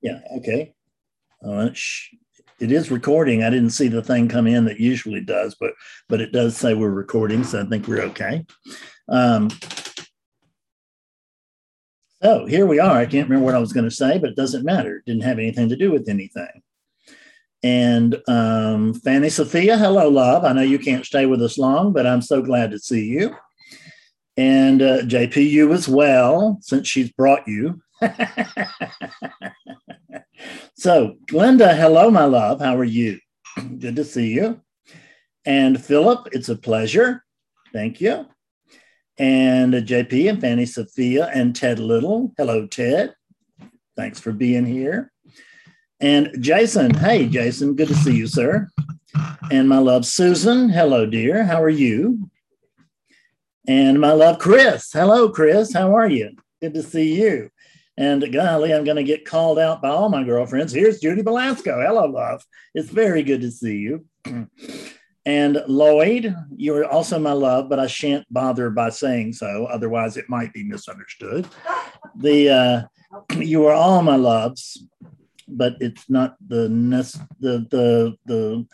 Yeah, okay. Uh, sh- it is recording. I didn't see the thing come in that usually does, but but it does say we're recording, so I think we're okay. Um, so here we are. I can't remember what I was going to say, but it doesn't matter. It didn't have anything to do with anything. And um, Fanny Sophia, hello, love. I know you can't stay with us long, but I'm so glad to see you. And uh, JP, you as well, since she's brought you. so, Glenda, hello, my love. How are you? Good to see you. And Philip, it's a pleasure. Thank you. And JP and Fanny Sophia and Ted Little. Hello, Ted. Thanks for being here. And Jason, hey, Jason, good to see you, sir. And my love, Susan. Hello, dear. How are you? And my love, Chris. Hello, Chris. How are you? Good to see you. And golly, I'm going to get called out by all my girlfriends. Here's Judy Belasco. Hello, love. It's very good to see you. and Lloyd, you're also my love, but I shan't bother by saying so. Otherwise, it might be misunderstood. The uh, you are all my loves, but it's not the the the the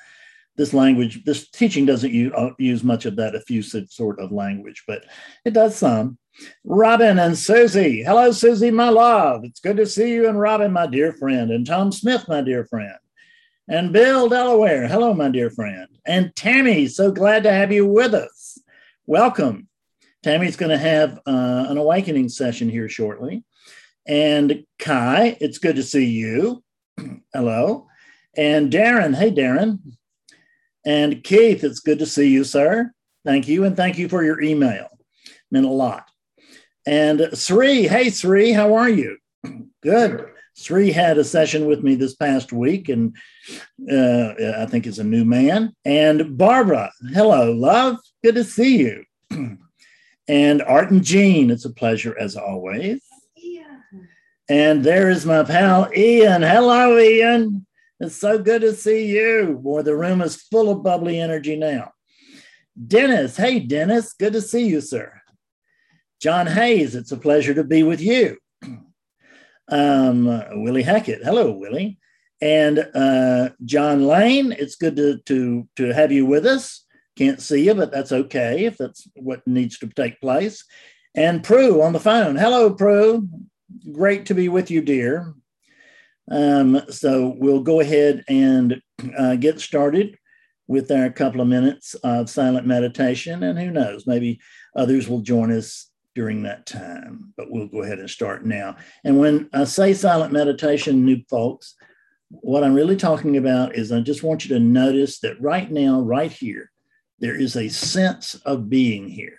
this language. This teaching doesn't uh, use much of that effusive sort of language, but it does some. Robin and Susie. Hello, Susie, my love. It's good to see you. And Robin, my dear friend. And Tom Smith, my dear friend. And Bill Delaware. Hello, my dear friend. And Tammy, so glad to have you with us. Welcome. Tammy's going to have uh, an awakening session here shortly. And Kai, it's good to see you. Hello. And Darren. Hey, Darren. And Keith, it's good to see you, sir. Thank you. And thank you for your email. Meant a lot. And Sri, hey Sri, how are you? Good. Sri had a session with me this past week, and uh, I think is a new man. And Barbara, hello, love. Good to see you. and Art and Jean, it's a pleasure as always. And there is my pal Ian. Hello, Ian. It's so good to see you. Boy, the room is full of bubbly energy now. Dennis, hey Dennis, good to see you, sir. John Hayes, it's a pleasure to be with you. Um, Willie Hackett, hello, Willie. And uh, John Lane, it's good to, to, to have you with us. Can't see you, but that's okay if that's what needs to take place. And Prue on the phone. Hello, Prue. Great to be with you, dear. Um, so we'll go ahead and uh, get started with our couple of minutes of silent meditation. And who knows, maybe others will join us during that time, but we'll go ahead and start now. And when I say silent meditation, new folks, what I'm really talking about is I just want you to notice that right now, right here, there is a sense of being here.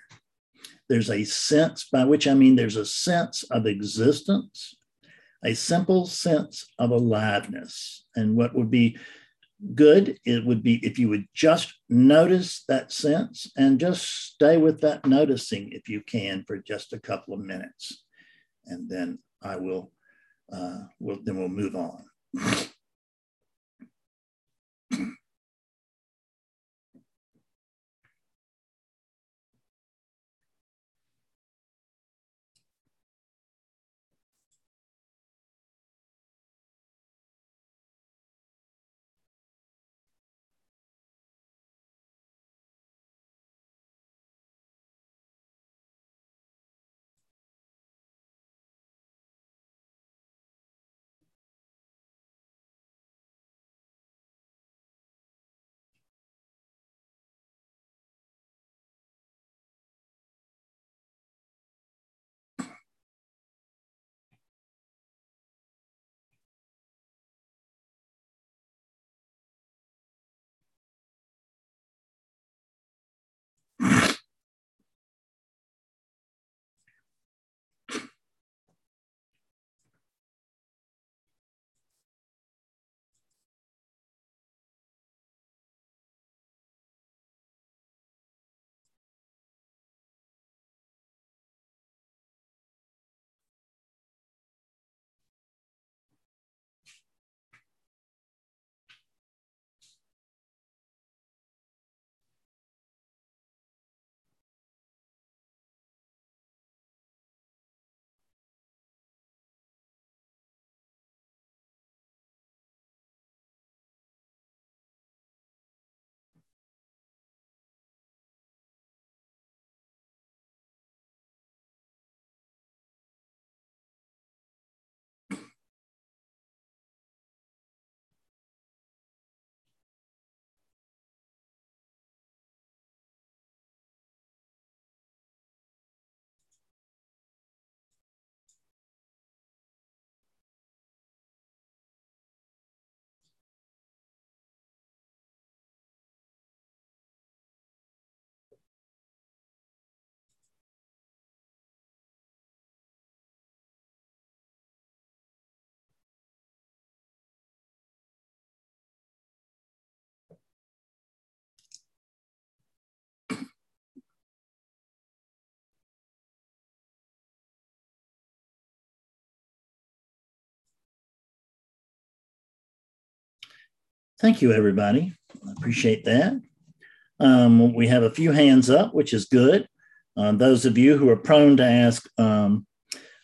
There's a sense, by which I mean there's a sense of existence, a simple sense of aliveness. And what would be good it would be if you would just notice that sense and just stay with that noticing if you can for just a couple of minutes. And then i will uh, we'll, then we'll move on Thank you, everybody. I appreciate that. Um, we have a few hands up, which is good. Uh, those of you who are prone to ask um,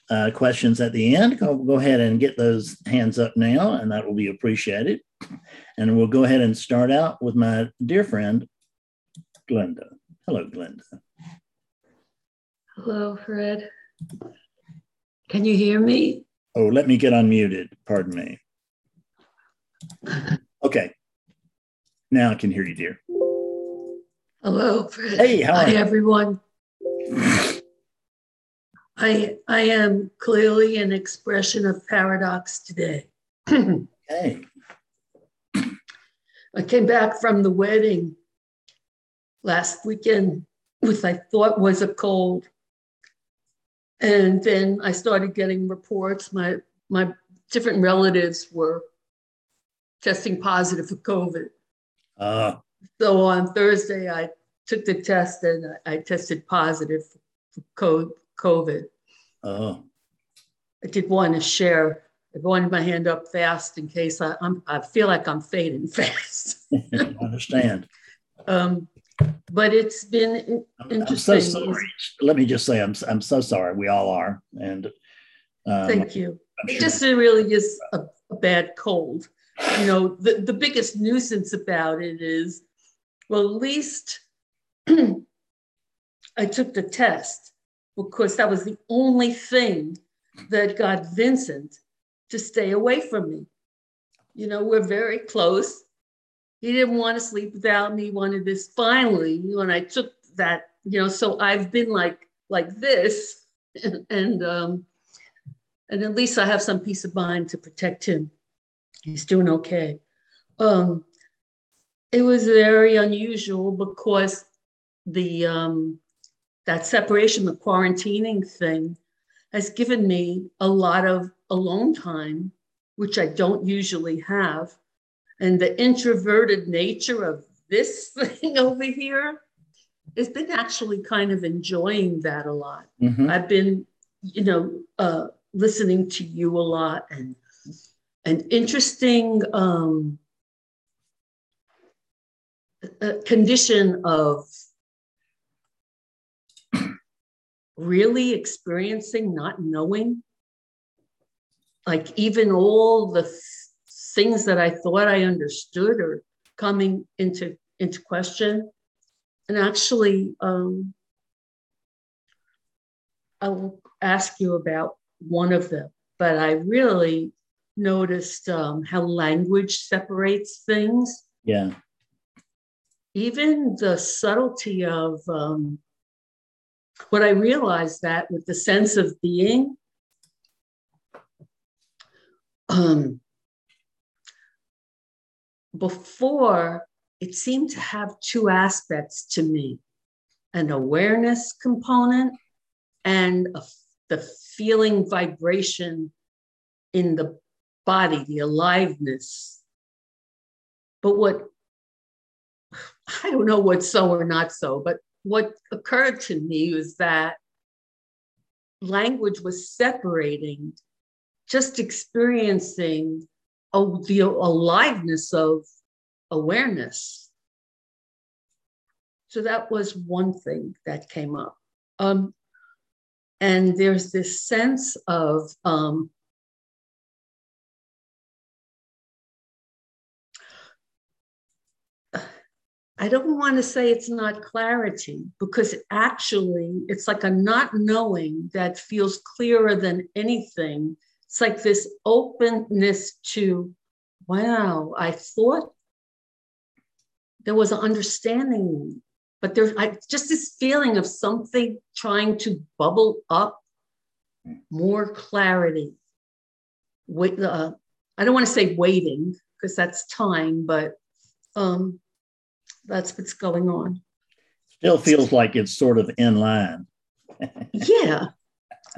uh, questions at the end, go, go ahead and get those hands up now, and that will be appreciated. And we'll go ahead and start out with my dear friend, Glenda. Hello, Glenda. Hello, Fred. Can you hear me? Oh, let me get unmuted. Pardon me. Okay. Now I can hear you, dear. Hello, Fred. Hey, how are Hi, you? everyone. I I am clearly an expression of paradox today. Hey. I came back from the wedding last weekend with I thought was a cold. And then I started getting reports. My my different relatives were testing positive for COVID. Uh, So on Thursday, I took the test and I tested positive for COVID. oh, I did want to share. I wanted my hand up fast in case I, I'm, I feel like I'm fading fast. I understand. Um, but it's been I'm, I'm so sorry. Let me just say, I'm, I'm so sorry. We all are. And um, Thank you. I'm It sure- just really is a, a bad cold. You know, the, the biggest nuisance about it is, well, at least I took the test because that was the only thing that got Vincent to stay away from me. You know, we're very close. He didn't want to sleep without me. He wanted this. Finally, when I took that, you know, so I've been like like this, and um, and at least I have some peace of mind to protect him. He's doing okay. Um, it was very unusual because the um, that separation, the quarantining thing, has given me a lot of alone time, which I don't usually have, and the introverted nature of this thing over here has been actually kind of enjoying that a lot. Mhm. I've been, you know, uh, listening to you a lot and an interesting um, condition of really experiencing not knowing. Like even all the th- things that I thought I understood are coming into into question. And actually, um, I will ask you about one of them, but I really noticed um, how language separates things, Yeah. even the subtlety of um, what I realized that with the sense of being. Um, before, it seemed to have two aspects to me an awareness component and a, the feeling vibration in the body, the aliveness. But what, I don't know what's so or not so, but what occurred to me was that language was separating, just experiencing oh, the aliveness of awareness. So that was one thing that came up. Um, and there's this sense of um, I don't want to say it's not clarity because actually it's like a not knowing that feels clearer than anything. It's like this openness to, wow, I thought there was an understanding, but there's just this feeling of something trying to bubble up more clarity. Wait, uh, I don't want to say waiting because that's time, but um, that's what's going on. Still feels like it's sort of in line. yeah,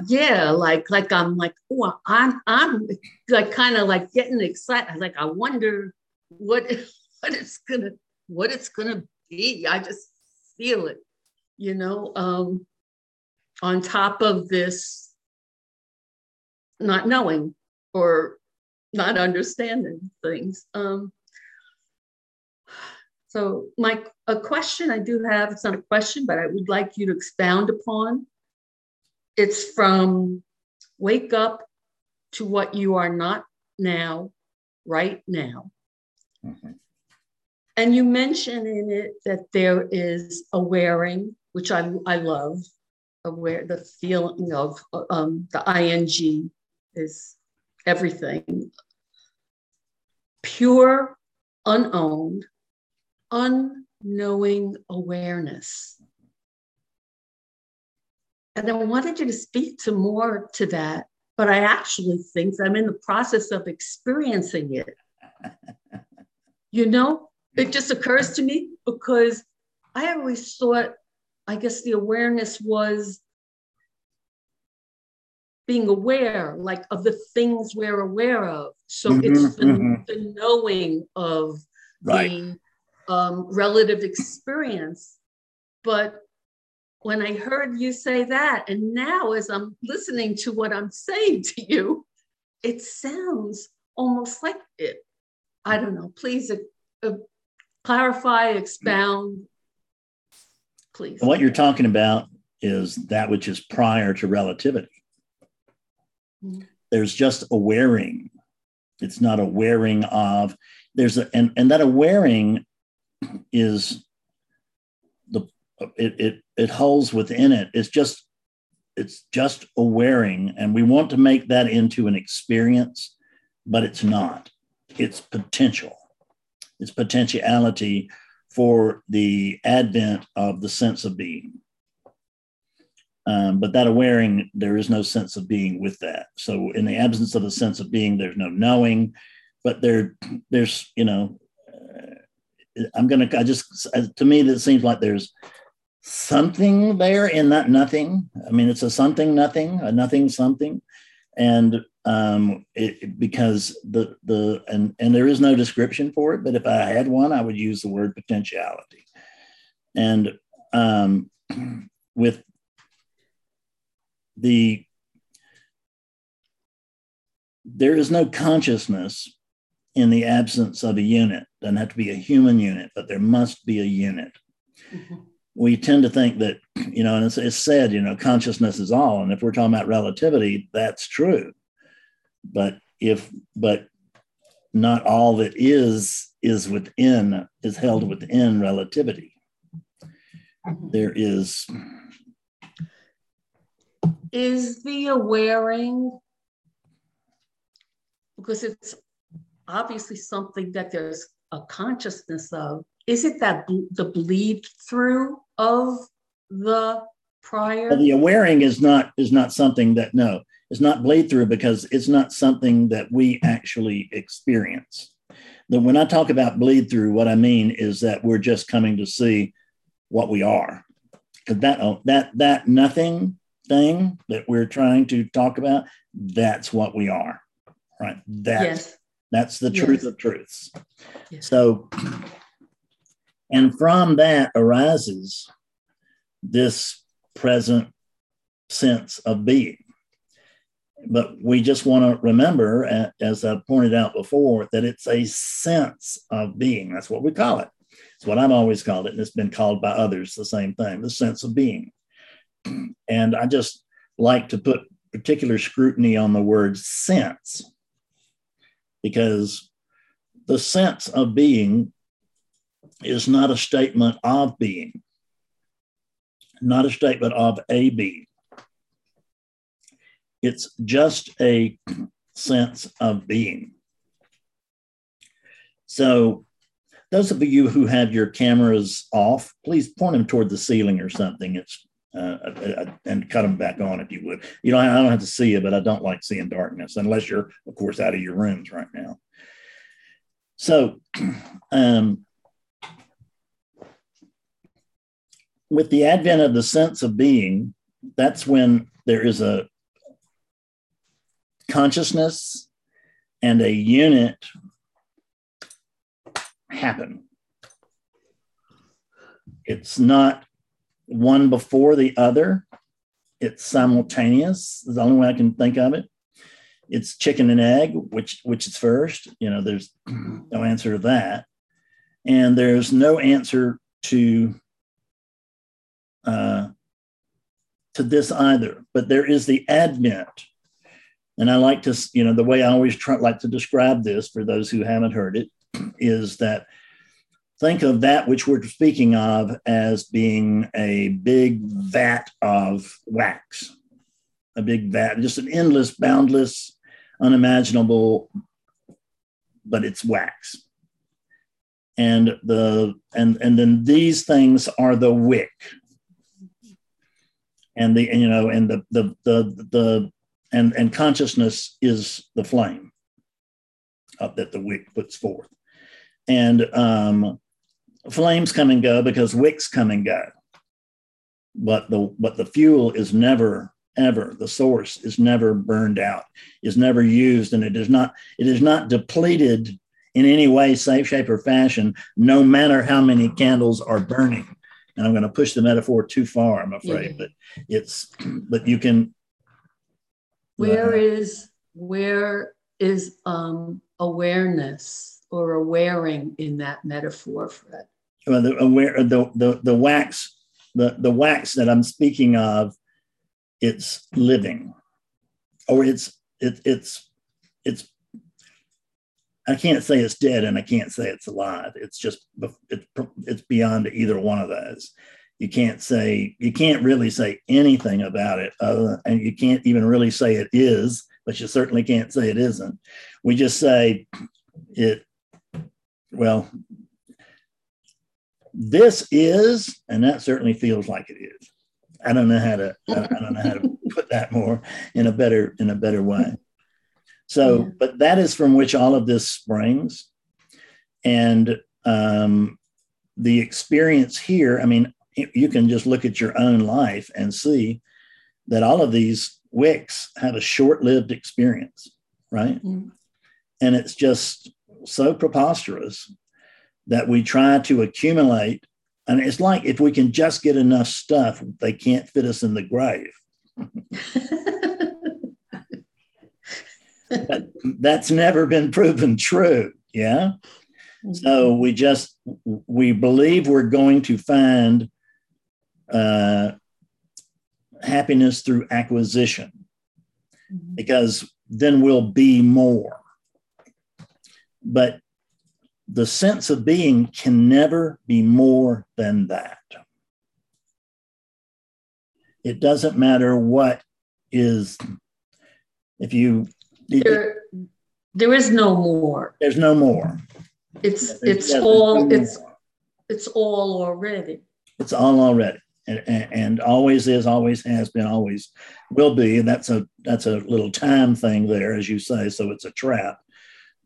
yeah, like like I'm like oh I'm I'm like kind of like getting excited. Like I wonder what what it's gonna what it's gonna be. I just feel it, you know. Um, on top of this, not knowing or not understanding things. Um, So my a question I do have, it's not a question, but I would like you to expound upon. It's from wake up to what you are not now, right now. Mm-hmm. And you mention in it that there is awareing, which I, I love, aware the feeling of um, the ing is everything pure unowned unknowing awareness and i wanted you to speak to more to that but i actually think i'm in the process of experiencing it you know it just occurs to me because i always thought I guess the awareness was being aware, like of the things we're aware of. So mm-hmm, it's the, mm-hmm. the, knowing of right. the um, relative experience. But when I heard you say that, and now as I'm listening to what I'm saying to you, it sounds almost like it. I don't know. Please uh, uh, clarify, expound, please. What you're talking about is that which is prior to relativity. Mm-hmm. There's just awareing. It's not a wearing of, there's a, and, and that a wearing is the, it, it, it holds within it. It's just, it's just awareing. And we want to make that into an experience, but it's not. It's potential. It's potentiality for the advent of the sense of being. Um, but that awareing, there is no sense of being with that. So, in the absence of a sense of being, there's no knowing. But there, there's, you know, I'm gonna. I just to me, that seems like there's something there in that nothing. I mean, it's a something nothing, a nothing something, and um, it, because the the and and there is no description for it. But if I had one, I would use the word potentiality. And um, with the there is no consciousness in the absence of a unit. Doesn't have to be a human unit, but there must be a unit. Mm-hmm. We tend to think that, you know, and it's, it's said, you know, consciousness is all. And if we're talking about relativity, that's true but if but not all that is is within is held within relativity there is is the awareing because it's obviously something that there's a consciousness of is it that the bleed through of the prior well, the awareing is not is not something that no is not bleed through because it's not something that we actually experience. That when I talk about bleed through, what I mean is that we're just coming to see what we are. Because that oh, that that nothing thing that we're trying to talk about, that's what we are. Right. That's yes. That's the truth yes. of truths. Yes. So and from that arises this present sense of being but we just want to remember, as I pointed out before, that it's a sense of being. That's what we call it. It's what I've always called it, and it's been called by others the same thing the sense of being. And I just like to put particular scrutiny on the word sense because the sense of being is not a statement of being, not a statement of a being. It's just a sense of being. So, those of you who have your cameras off, please point them toward the ceiling or something. It's uh, and cut them back on if you would. You know, I don't have to see you, but I don't like seeing darkness unless you're, of course, out of your rooms right now. So, um, with the advent of the sense of being, that's when there is a consciousness and a unit happen. It's not one before the other, it's simultaneous, is the only way I can think of it. It's chicken and egg, which which is first. You know, there's no answer to that. And there's no answer to uh, to this either. But there is the advent, and I like to, you know, the way I always try like to describe this for those who haven't heard it is that think of that which we're speaking of as being a big vat of wax, a big vat, just an endless, boundless, unimaginable, but it's wax. And the and and then these things are the wick. And the and, you know and the the the the and and consciousness is the flame that the wick puts forth. And um, flames come and go because wicks come and go. But the but the fuel is never ever the source is never burned out, is never used, and it is not it is not depleted in any way, safe shape, or fashion, no matter how many candles are burning. And I'm going to push the metaphor too far, I'm afraid, but it's but you can. Where uh, is where is um, awareness or awaring in that metaphor, Fred? Well, the aware the, the the wax the the wax that I'm speaking of, it's living, or it's it, it's it's I can't say it's dead and I can't say it's alive. It's just it's it's beyond either one of those. You can't say you can't really say anything about it, other, and you can't even really say it is, but you certainly can't say it isn't. We just say it. Well, this is, and that certainly feels like it is. I don't know how to I don't know how to put that more in a better in a better way. So, but that is from which all of this springs, and um, the experience here. I mean, you can just look at your own life and see that all of these wicks have a short-lived experience, right? Mm. And it's just so preposterous that we try to accumulate. And it's like if we can just get enough stuff, they can't fit us in the grave. that's never been proven true. Yeah. So mm-hmm. we just we believe we're going to find uh, happiness through acquisition mm-hmm. because then we'll be more. But the sense of being can never be more than that. It doesn't matter what is, if you. There, there is no more. There's no more. It's it's all no it's it's all already. It's all already, and, and, and always is, always has been, always will be. And that's a that's a little time thing there, as you say. So it's a trap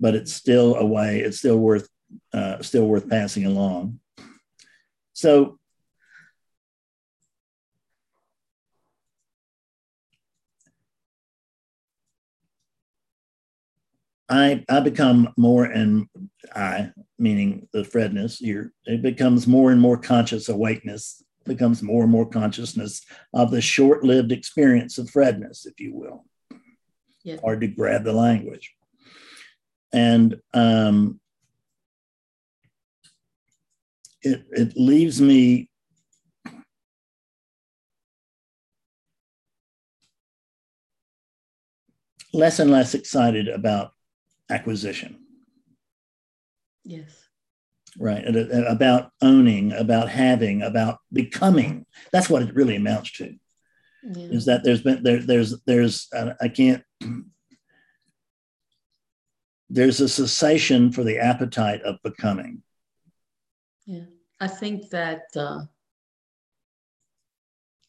but it's still a way, it's still worth uh, still worth passing along. So I I become more and I meaning the Fredness here it becomes more and more conscious awakeness becomes more and more consciousness of the short-lived experience of Fredness, if you will. Yeah. Hard to grab the language. And um, it, it leaves me less and less excited about acquisition. Yes. Right. About owning, about having, about becoming. That's what it really amounts to. Yeah. Is that there's been there there's there's uh, I can't there's a cessation for the appetite of becoming. Yeah, I think that uh,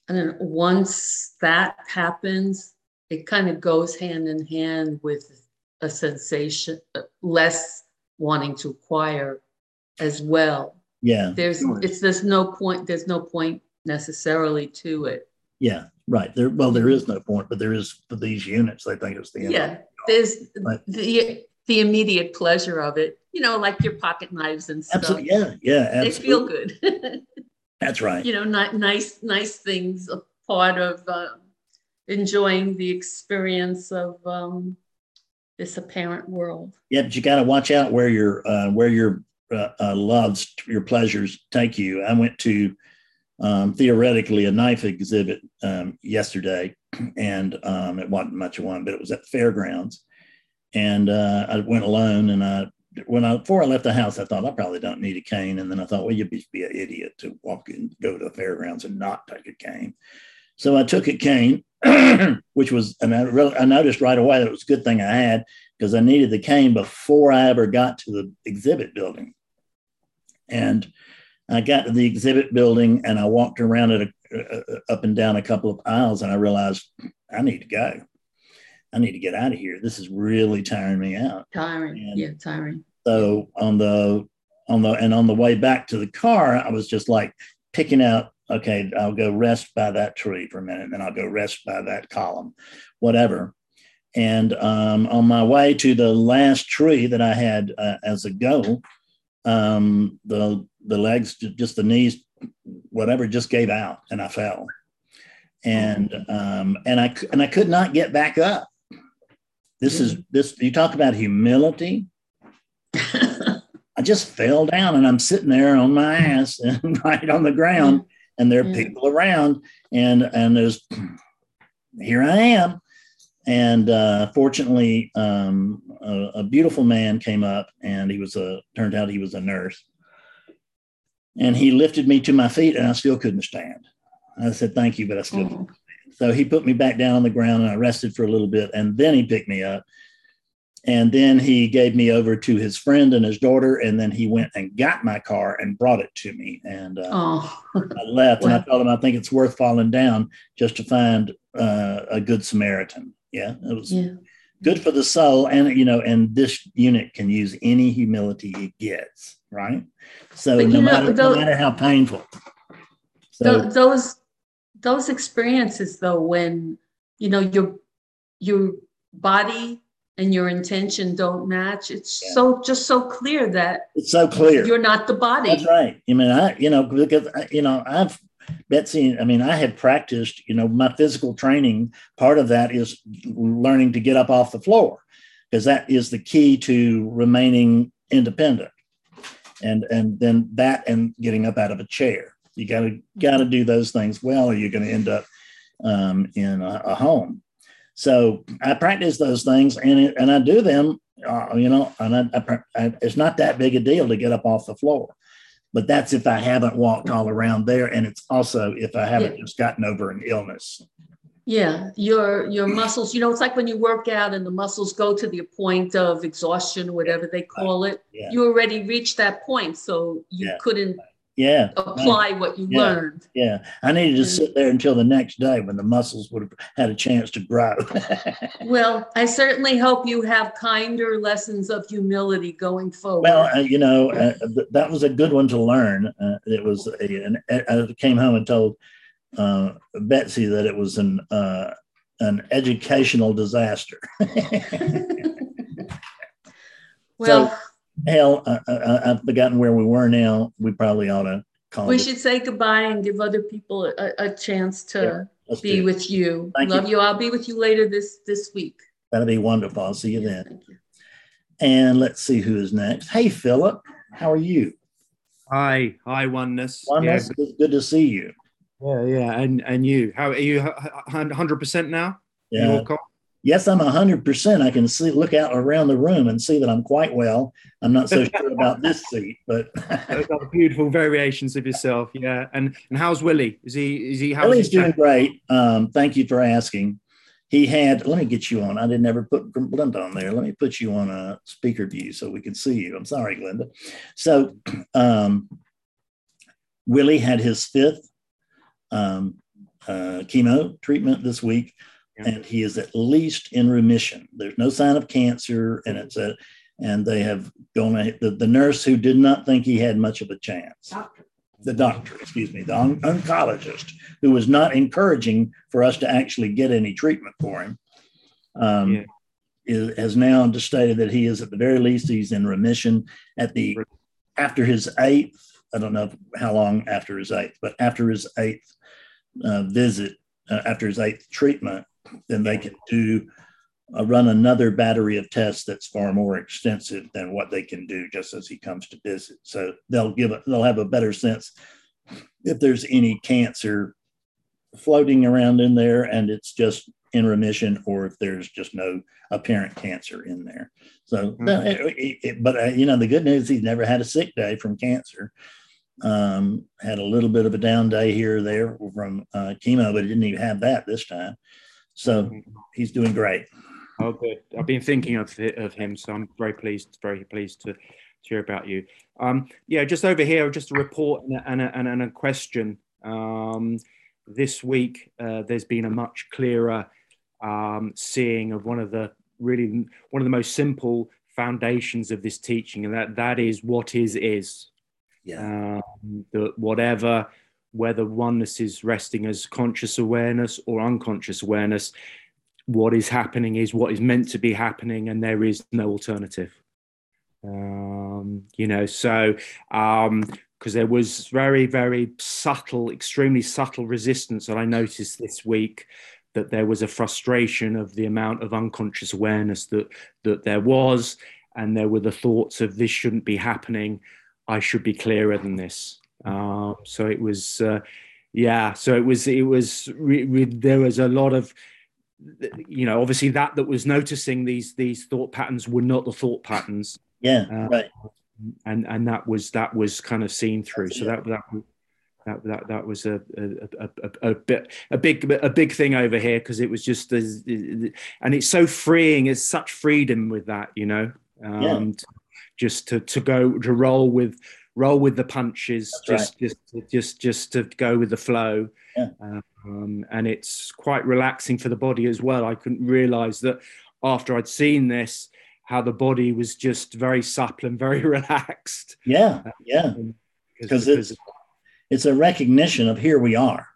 and then once that happens, it kind of goes hand in hand with a sensation, uh, less wanting to acquire as well. Yeah, there's it's there's no point. There's no point necessarily to it. Yeah, right. There, well, there is no point, but there is for these units. I think it's the end. Yeah, there's right. the the immediate pleasure of it. You know, like your pocket knives and stuff. Absolutely. Yeah, yeah. Absolutely. They feel good. That's right. You know, nice, nice things. A part of uh, enjoying the experience of um, this apparent world. Yeah, but you got to watch out where you're uh, where you're uh, uh, loves your pleasures take you. I went to um, theoretically a knife exhibit um, yesterday, and um, it wasn't much of one, but it was at the fairgrounds. And uh, I went alone, and I when I before I left the house, I thought I probably don't need a cane, and then I thought, well, you'd be, be an idiot to walk and go to the fairgrounds and not take a cane. So I took a cane, which was, and I, really, I noticed right away that it was a good thing I had because I needed the cane before I ever got to the exhibit building. And I got to the exhibit building and I walked around it uh, up and down a couple of aisles and I realized I need to go. I need to get out of here. This is really tiring me out. Tiring. And yeah, tiring. So on the on the and on the way back to the car, I was just like picking out, okay, I'll go rest by that tree for a minute, and then I'll go rest by that column, whatever. And um, on my way to the last tree that I had uh, as a goal, um, the the legs, just the knees, whatever, just gave out, and I fell, and um, and I and I could not get back up. This is this. You talk about humility. I just fell down, and I'm sitting there on my ass and right on the ground, and there are people around, and and there's here I am and uh, fortunately, um, a, a, beautiful man came up, and he was a turned out he was a nurse, and he lifted me to my feet, and I still couldn't stand. I said, "Thank you," but I still mm-hmm. couldn't. So he put me back down on the ground, and I rested for a little bit, and then he picked me up, and then he gave me over to his friend and his daughter, and then he went and got my car and brought it to me, and uh, oh. I left, and I told him I think it's worth falling down just to find uh, a good Samaritan yeah, it was yeah. good for the soul. And, you know, and this unit can use any humility it gets, right? So no, know, matter, those, no matter how painful. So, those those experiences though, when you know your your body and your intention don't match, it's yeah. so just so clear that it's so clear you're not the body. That's right. I mean, I you know because you know I've Betsy, I mean, I have practiced, you know, my physical training, part of that is learning to get up off the floor because that is the key to remaining independent. And and then that and getting up out of a chair. You gotta gotta do those things well, or you're gonna end up um, in a, a, home. So I practice those things and it, and I do them, uh, you know, and I, I, I, it's not that big a deal to get up off the floor but that's if I haven't walked all around there. And it's also if I haven't yeah. just gotten over an illness. Yeah, your your muscles, you know, it's like when you work out and the muscles go to the point of exhaustion, whatever they call it. Yeah. You already reached that point. So you yeah. couldn't yeah apply what you yeah. learned. yeah. I needed to sit there until the next day when the muscles would have had a chance to grow. Well i certainly hope you have kinder lessons of humility going forward. Well uh, you know uh, th- that was a good one to learn. Uh, it was a, an, i came home and told uh, betsy that it was an uh, an educational disaster. Well so, hell, I, have forgotten where we were now. We probably ought to call. We it. should say goodbye and give other people a, a chance to yeah, be with you. Thank Love you. you. I'll be with you later this this week. That'll be wonderful. I'll see you then. Thank you. And let's see who is next. Hey, Philip, how are you? Hi, hi, oneness. Oneness, yeah. good to see you. Yeah, yeah, and and you, how are you? Hundred percent now? Yeah. Yes, I'm 100%. I can see, look out around the room and see that I'm quite well. I'm not so sure about this seat, but beautiful variations of yourself. Yeah. And and how's Willie? Is he, is he, how's Willie's doing great. Um, thank you for asking. He had, let me get you on. I didn't ever put Glenda on there. Let me put you on a speaker view so we can see you. I'm sorry, Glenda. So, um, Willie had his fifth um, uh, chemo treatment this week and he is at least in remission. There's no sign of cancer, and it's a and they have gone the, the nurse who did not think he had much of a chance. Doctor. The doctor, excuse me, the on, oncologist who was not encouraging for us to actually get any treatment for him, um, yeah. is, has now just stated that he is at the very least he's in remission at the after his eighth. I don't know how long after his eighth, but after his eighth uh, visit, uh, after his eighth treatment, then they can do uh, run another battery of tests that's far more extensive than what they can do just as he comes to visit. So they'll give it, they'll have a better sense if there's any cancer floating around in there and it's just in remission or if there's just no apparent cancer in there. So, mm-hmm. it, it, but uh, you know, the good news, he's never had a sick day from cancer. Um, had a little bit of a down day here or there from uh, chemo, but he didn't even have that this time. So mm-hmm. he's doing great. Oh, good. I've been thinking of, of him, so I'm very pleased, very pleased to, to hear about you. Um, yeah, just over here, just a report and a, and a, and a question. Um, this week, uh, there's been a much clearer um, seeing of one of the really one of the most simple foundations of this teaching, and that that is what is is. Yeah. Um, that whatever, whether oneness is resting as conscious awareness or unconscious awareness, what is happening is what is meant to be happening, and there is no alternative. Um, you know, so um, because there was very, very subtle, extremely subtle resistance that I noticed this week that there was a frustration of the amount of unconscious awareness that that there was and there were the thoughts of this shouldn't be happening i should be clearer than this uh, so it was uh, yeah so it was it was re- re- there was a lot of you know obviously that that was noticing these these thought patterns were not the thought patterns. Yeah uh, right. and and that was that was kind of seen through. So that that that that that was a a, a, a, a bit a big a big thing over here because it was just as and it's so freeing. It's such freedom with that you know? Um, yeah. just to to go to roll with roll with the punches That's just right. just just just to go with the flow yeah. um, and it's quite relaxing for the body as well i couldn't realize that after i'd seen this how the body was just very supple and very relaxed yeah yeah because it's it's a recognition of here we are.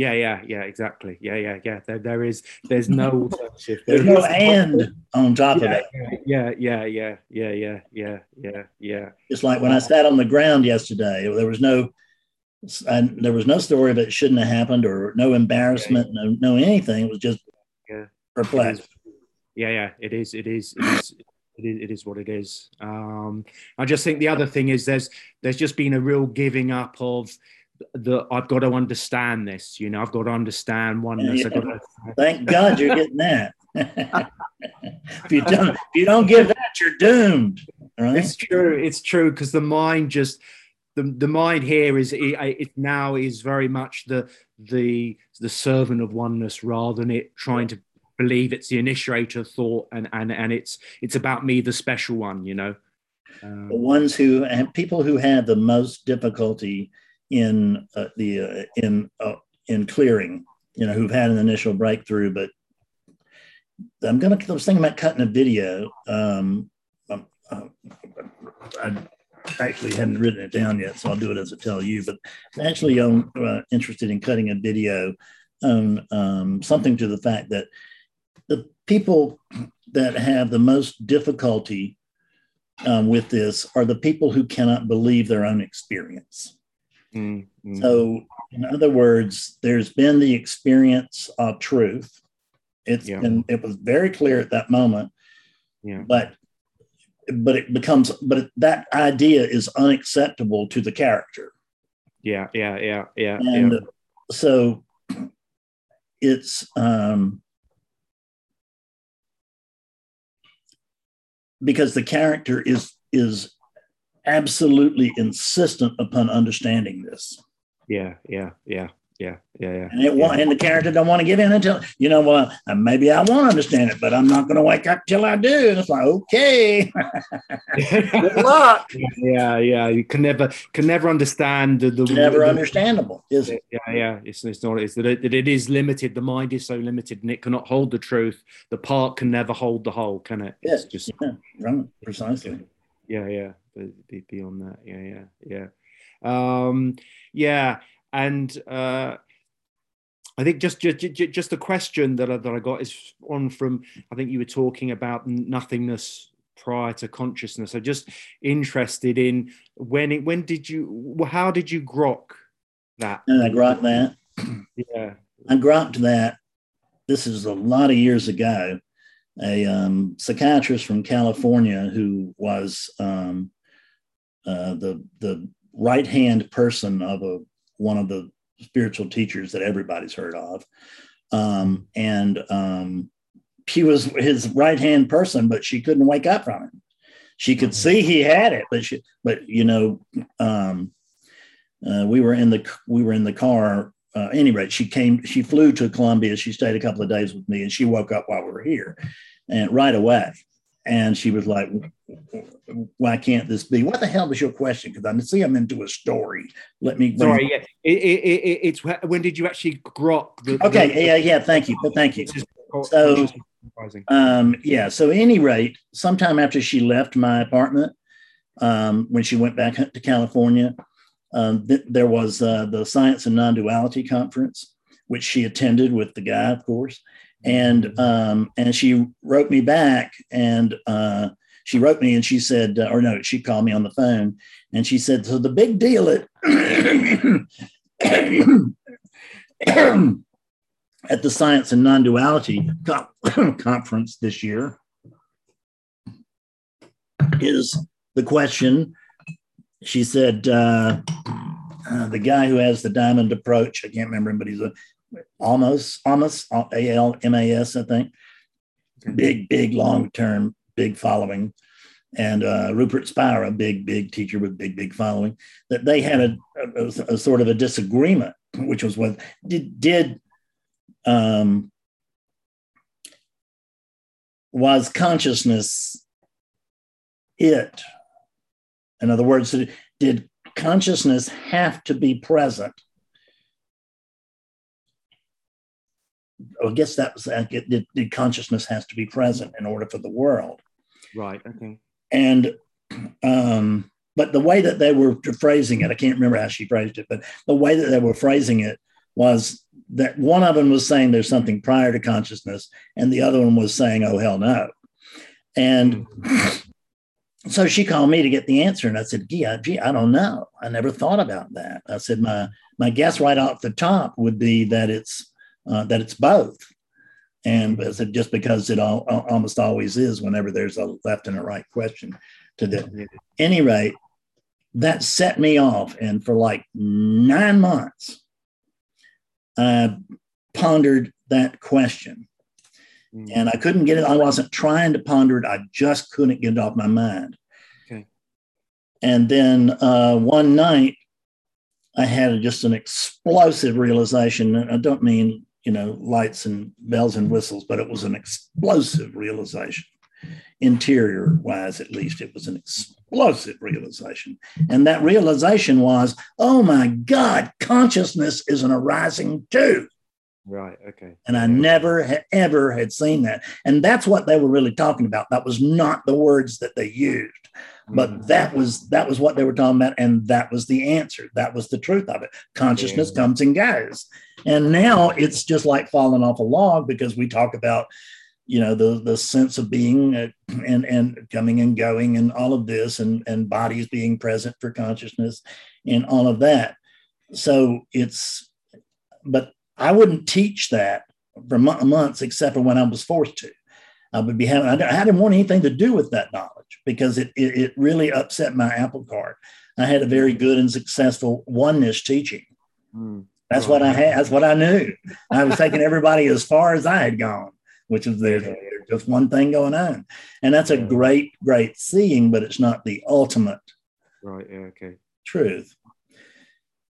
Yeah, yeah, yeah, exactly. Yeah, yeah, yeah. There, there is, there's no alternative. There's no and on top yeah, of it. Yeah, yeah, yeah, yeah, yeah, yeah, yeah, yeah. It's like when I sat on the ground yesterday. There was no, and there was no story of it shouldn't have happened or no embarrassment, yeah, yeah. no, no anything. It was just yeah, perplexed. Yeah, yeah, it is. It is. It is. It is, it is what it is. Um, I just think the other thing is there's there's just been a real giving up of the I've got to understand this. You know, I've got to understand oneness. Yeah. To... Thank God you're getting that. if you don't, if you don't give that, you're doomed. Right? It's true. It's true because the mind just the, the mind here is it, it, now is very much the the the servant of oneness rather than it trying to believe it's the initiator thought and and and it's it's about me the special one you know um, the ones who and people who have the most difficulty in uh, the uh, in uh, in clearing, you know, who've had an initial breakthrough. But I'm gonna. I was thinking about cutting a video. Um, um uh, I actually hadn't written it down yet, so I'll do it as I tell you. But actually, I'm uh, interested in cutting a video on um, something to the fact that the people that have the most difficulty um, with this are the people who cannot believe their own experience. Mm-hmm. So, in other words, there's been the experience of truth. It's yeah. been, it was very clear at that moment. Yeah. But but it becomes but that idea is unacceptable to the character. Yeah, yeah, yeah, yeah. And yeah. so it's um because the character is is absolutely insistent upon understanding this. Yeah, yeah, yeah, yeah, yeah, yeah. And it yeah. and the character don't want to give in until you know. Well, uh, maybe I won't understand it, but I'm not going to wake up till I do. And it's like, okay, good luck. Yeah, yeah. You can never can never understand the, the never the, understandable, is it? Yeah, yeah. It's it's not. It's that it, it is limited. The mind is so limited, and it cannot hold the truth. The part can never hold the whole, can it? Yes, just yeah, right, precisely. Yeah, yeah beyond that. Yeah, yeah, yeah, um, yeah. And uh, I think just, just just a question that I, that I got is on from I think you were talking about nothingness prior to consciousness. I'm just interested in when it when did you how did you grok that? And I grok that. yeah, I grokked that. This is a lot of years ago. A um, psychiatrist from California who was um, uh, the the right hand person of a one of the spiritual teachers that everybody's heard of, um, and um, she was his right hand person, but she couldn't wake up from it. She could see he had it, but she, but you know, um, uh, we were in the we were in the car. Uh, any rate, she came. She flew to Columbia. She stayed a couple of days with me, and she woke up while we were here, and right away, and she was like, "Why can't this be? What the hell was your question? Because I see I'm into a story. Let me." Sorry, yeah, it, it, it, it's when did you actually grok the? Okay, the, yeah, yeah. Thank you, but thank you. So, um, yeah. So, any rate, sometime after she left my apartment, um, when she went back to California, um, th- there was uh, the Science and Non-Duality Conference, which she attended with the guy, of course, and um, and she wrote me back, and uh, she wrote me, and she said, uh, or no, she called me on the phone, and she said, so the big deal at at the Science and Non-Duality Conference this year is the question. She said, uh, uh, the guy who has the diamond approach, I can't remember him, but he's a Almaas, Almaas A L M A S, I think. Big, big, long term, big following. And uh, Rupert Spira, big, big teacher with big, big following, that they had a, a, a sort of a disagreement, which was what did, did um, was consciousness it? In other words, did consciousness have to be present? I guess that was did, did consciousness has to be present in order for the world? Right. Okay. And um, but the way that they were phrasing it, I can't remember how she phrased it, but the way that they were phrasing it was that one of them was saying there's something prior to consciousness, and the other one was saying, oh, hell no. And so she called me to get the answer. And I said, gee, I, gee, I don't know. I never thought about that. I said, my, my guess right off the top would be that it's, uh, that it's both. And I said, just because it all, almost always is whenever there's a left and a right question to the, any rate, that set me off. And for like nine months, I pondered that question. Mm. And I couldn't get it. I wasn't trying to ponder it. I just couldn't get it off my mind. Okay. And then uh, one night, I had just an explosive realization. I don't mean, you know, lights and bells and whistles, but it was an explosive realization interior wise, at least, it was an explosive realization. And that realization was, oh my God, consciousness is an arising too. Right. Okay. And I never had ever had seen that. And that's what they were really talking about. That was not the words that they used, but mm. that was that was what they were talking about. And that was the answer. That was the truth of it. Consciousness yeah. comes and goes. And now it's just like falling off a log because we talk about you know the the sense of being uh, and and coming and going and all of this and and bodies being present for consciousness and all of that so it's but i wouldn't teach that for months except for when i was forced to i would be having i didn't want anything to do with that knowledge because it it, it really upset my apple cart i had a very good and successful oneness teaching mm. that's what i had that's what i knew i was taking everybody as far as i had gone which is there's, there's just one thing going on. And that's a great, great seeing, but it's not the ultimate right. Yeah, okay. truth.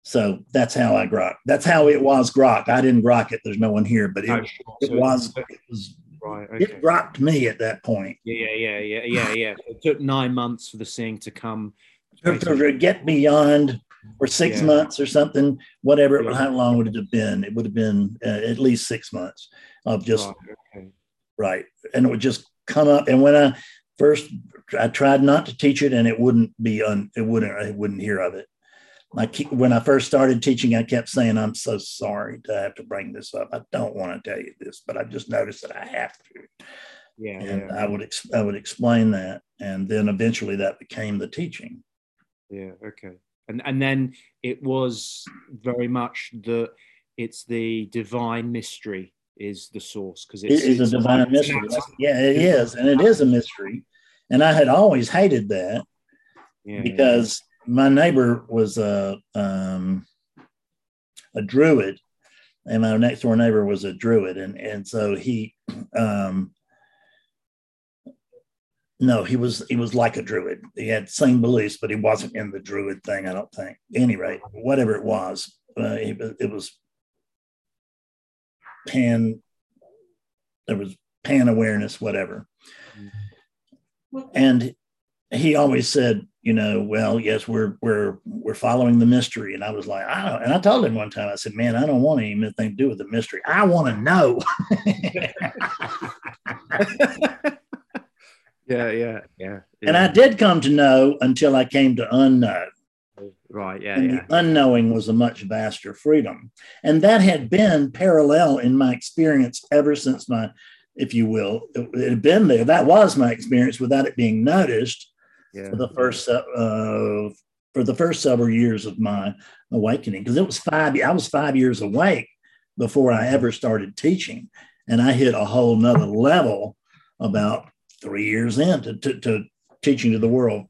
So that's how I grok. That's how it was grok. I didn't grok it. There's no one here, but it, oh, sure. it so was it was right. Okay. It grokked me at that point. Yeah, yeah, yeah, yeah, yeah. It took nine months for the seeing to come. To, to get beyond or six yeah. months or something, whatever. Yeah. How long would it have been? It would have been uh, at least six months of just right, okay. right, and it would just come up. And when I first, I tried not to teach it, and it wouldn't be on. It wouldn't. I wouldn't hear of it. Like when I first started teaching, I kept saying, "I'm so sorry to have to bring this up. I don't want to tell you this, but I just noticed that I have to." Yeah, and yeah. I would ex- I would explain that, and then eventually that became the teaching. Yeah. Okay. And and then it was very much the it's the divine mystery is the source because It is a divine mystery. Yeah, it is, and it is a mystery. And I had always hated that yeah, because my neighbor was a um, a druid, and my next door neighbor was a druid, and and so he, um, no, he was he was like a druid. He had same beliefs, but he wasn't in the druid thing. I don't think. At any rate, whatever it was, uh, it, was- it was pan. There was pan awareness, whatever, and he always said, you know, well, yes, we're we're we're following the mystery. And I was like, I don't, and I told him one time, I said, man, I don't want anything to do with the mystery. I want to know. yeah, yeah, yeah. and I did come to know until I came to unknow. right, yeah, and yeah, the unknowing was a much vaster freedom. And that had been parallel in my experience ever since my, if you will, it, it had been there. That was my experience without it being noticed yeah. for the first uh, for the first several years of my awakening because it was five i was five years awake before i ever started teaching and i hit a whole nother level about three years in to, to, teaching to the world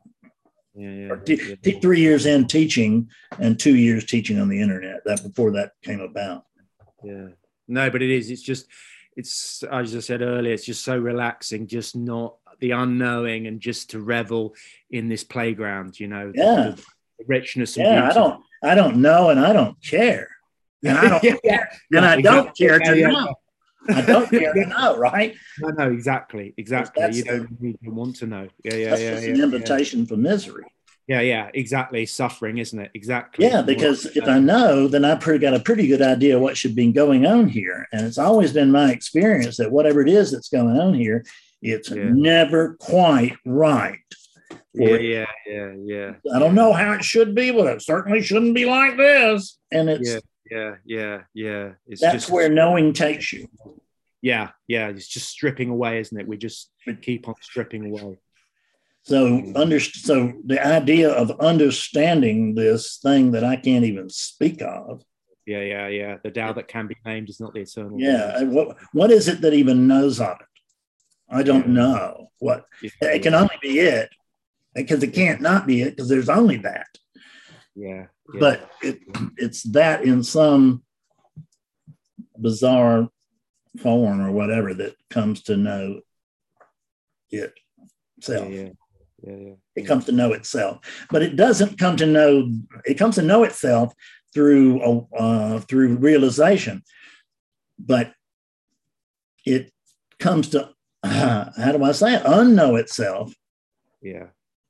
yeah, yeah, or t- yeah. three years in teaching and two years teaching on the internet that before that came about yeah no but it is it's just it's as i said earlier it's just so relaxing just not the unknowing and just to revel in this playground you know the- Yeah. the, the richness yeah i beauty. don't i don't know and i don't care. And i don't Yeah, care. Yeah, and i don't care to know. I don't care to know right? No no exactly exactly. You don't need to want to know. Yeah yeah that's yeah just yeah, an invitation for misery. Yeah yeah exactly. Suffering isn't it? Exactly. Yeah, because if I know, then I've pretty got a pretty good idea what should be going on here. And it's always been my experience that whatever it is that's going on here, it's Yeah. never quite right. yeah yeah yeah yeah I don't know how it should be, but it certainly shouldn't be like this. And it's yeah yeah yeah yeah it's that's just where knowing takes you. yeah yeah it's just stripping away isn't it we just keep on stripping away So under so the idea of understanding this thing that I can't even speak of. yeah yeah yeah the Tao that can be named is not the eternal Yeah. What what is it that even knows of it? I don't know. What it can only be it because it can't not be it because there's only that yeah, yeah. but it, it's that in some bizarre form or whatever that comes to know it yeah, itself yeah, yeah, yeah. it comes to know itself but it doesn't come to know it comes to know itself through a- uh, through realization but it comes to how do i say it unknow itself yeah.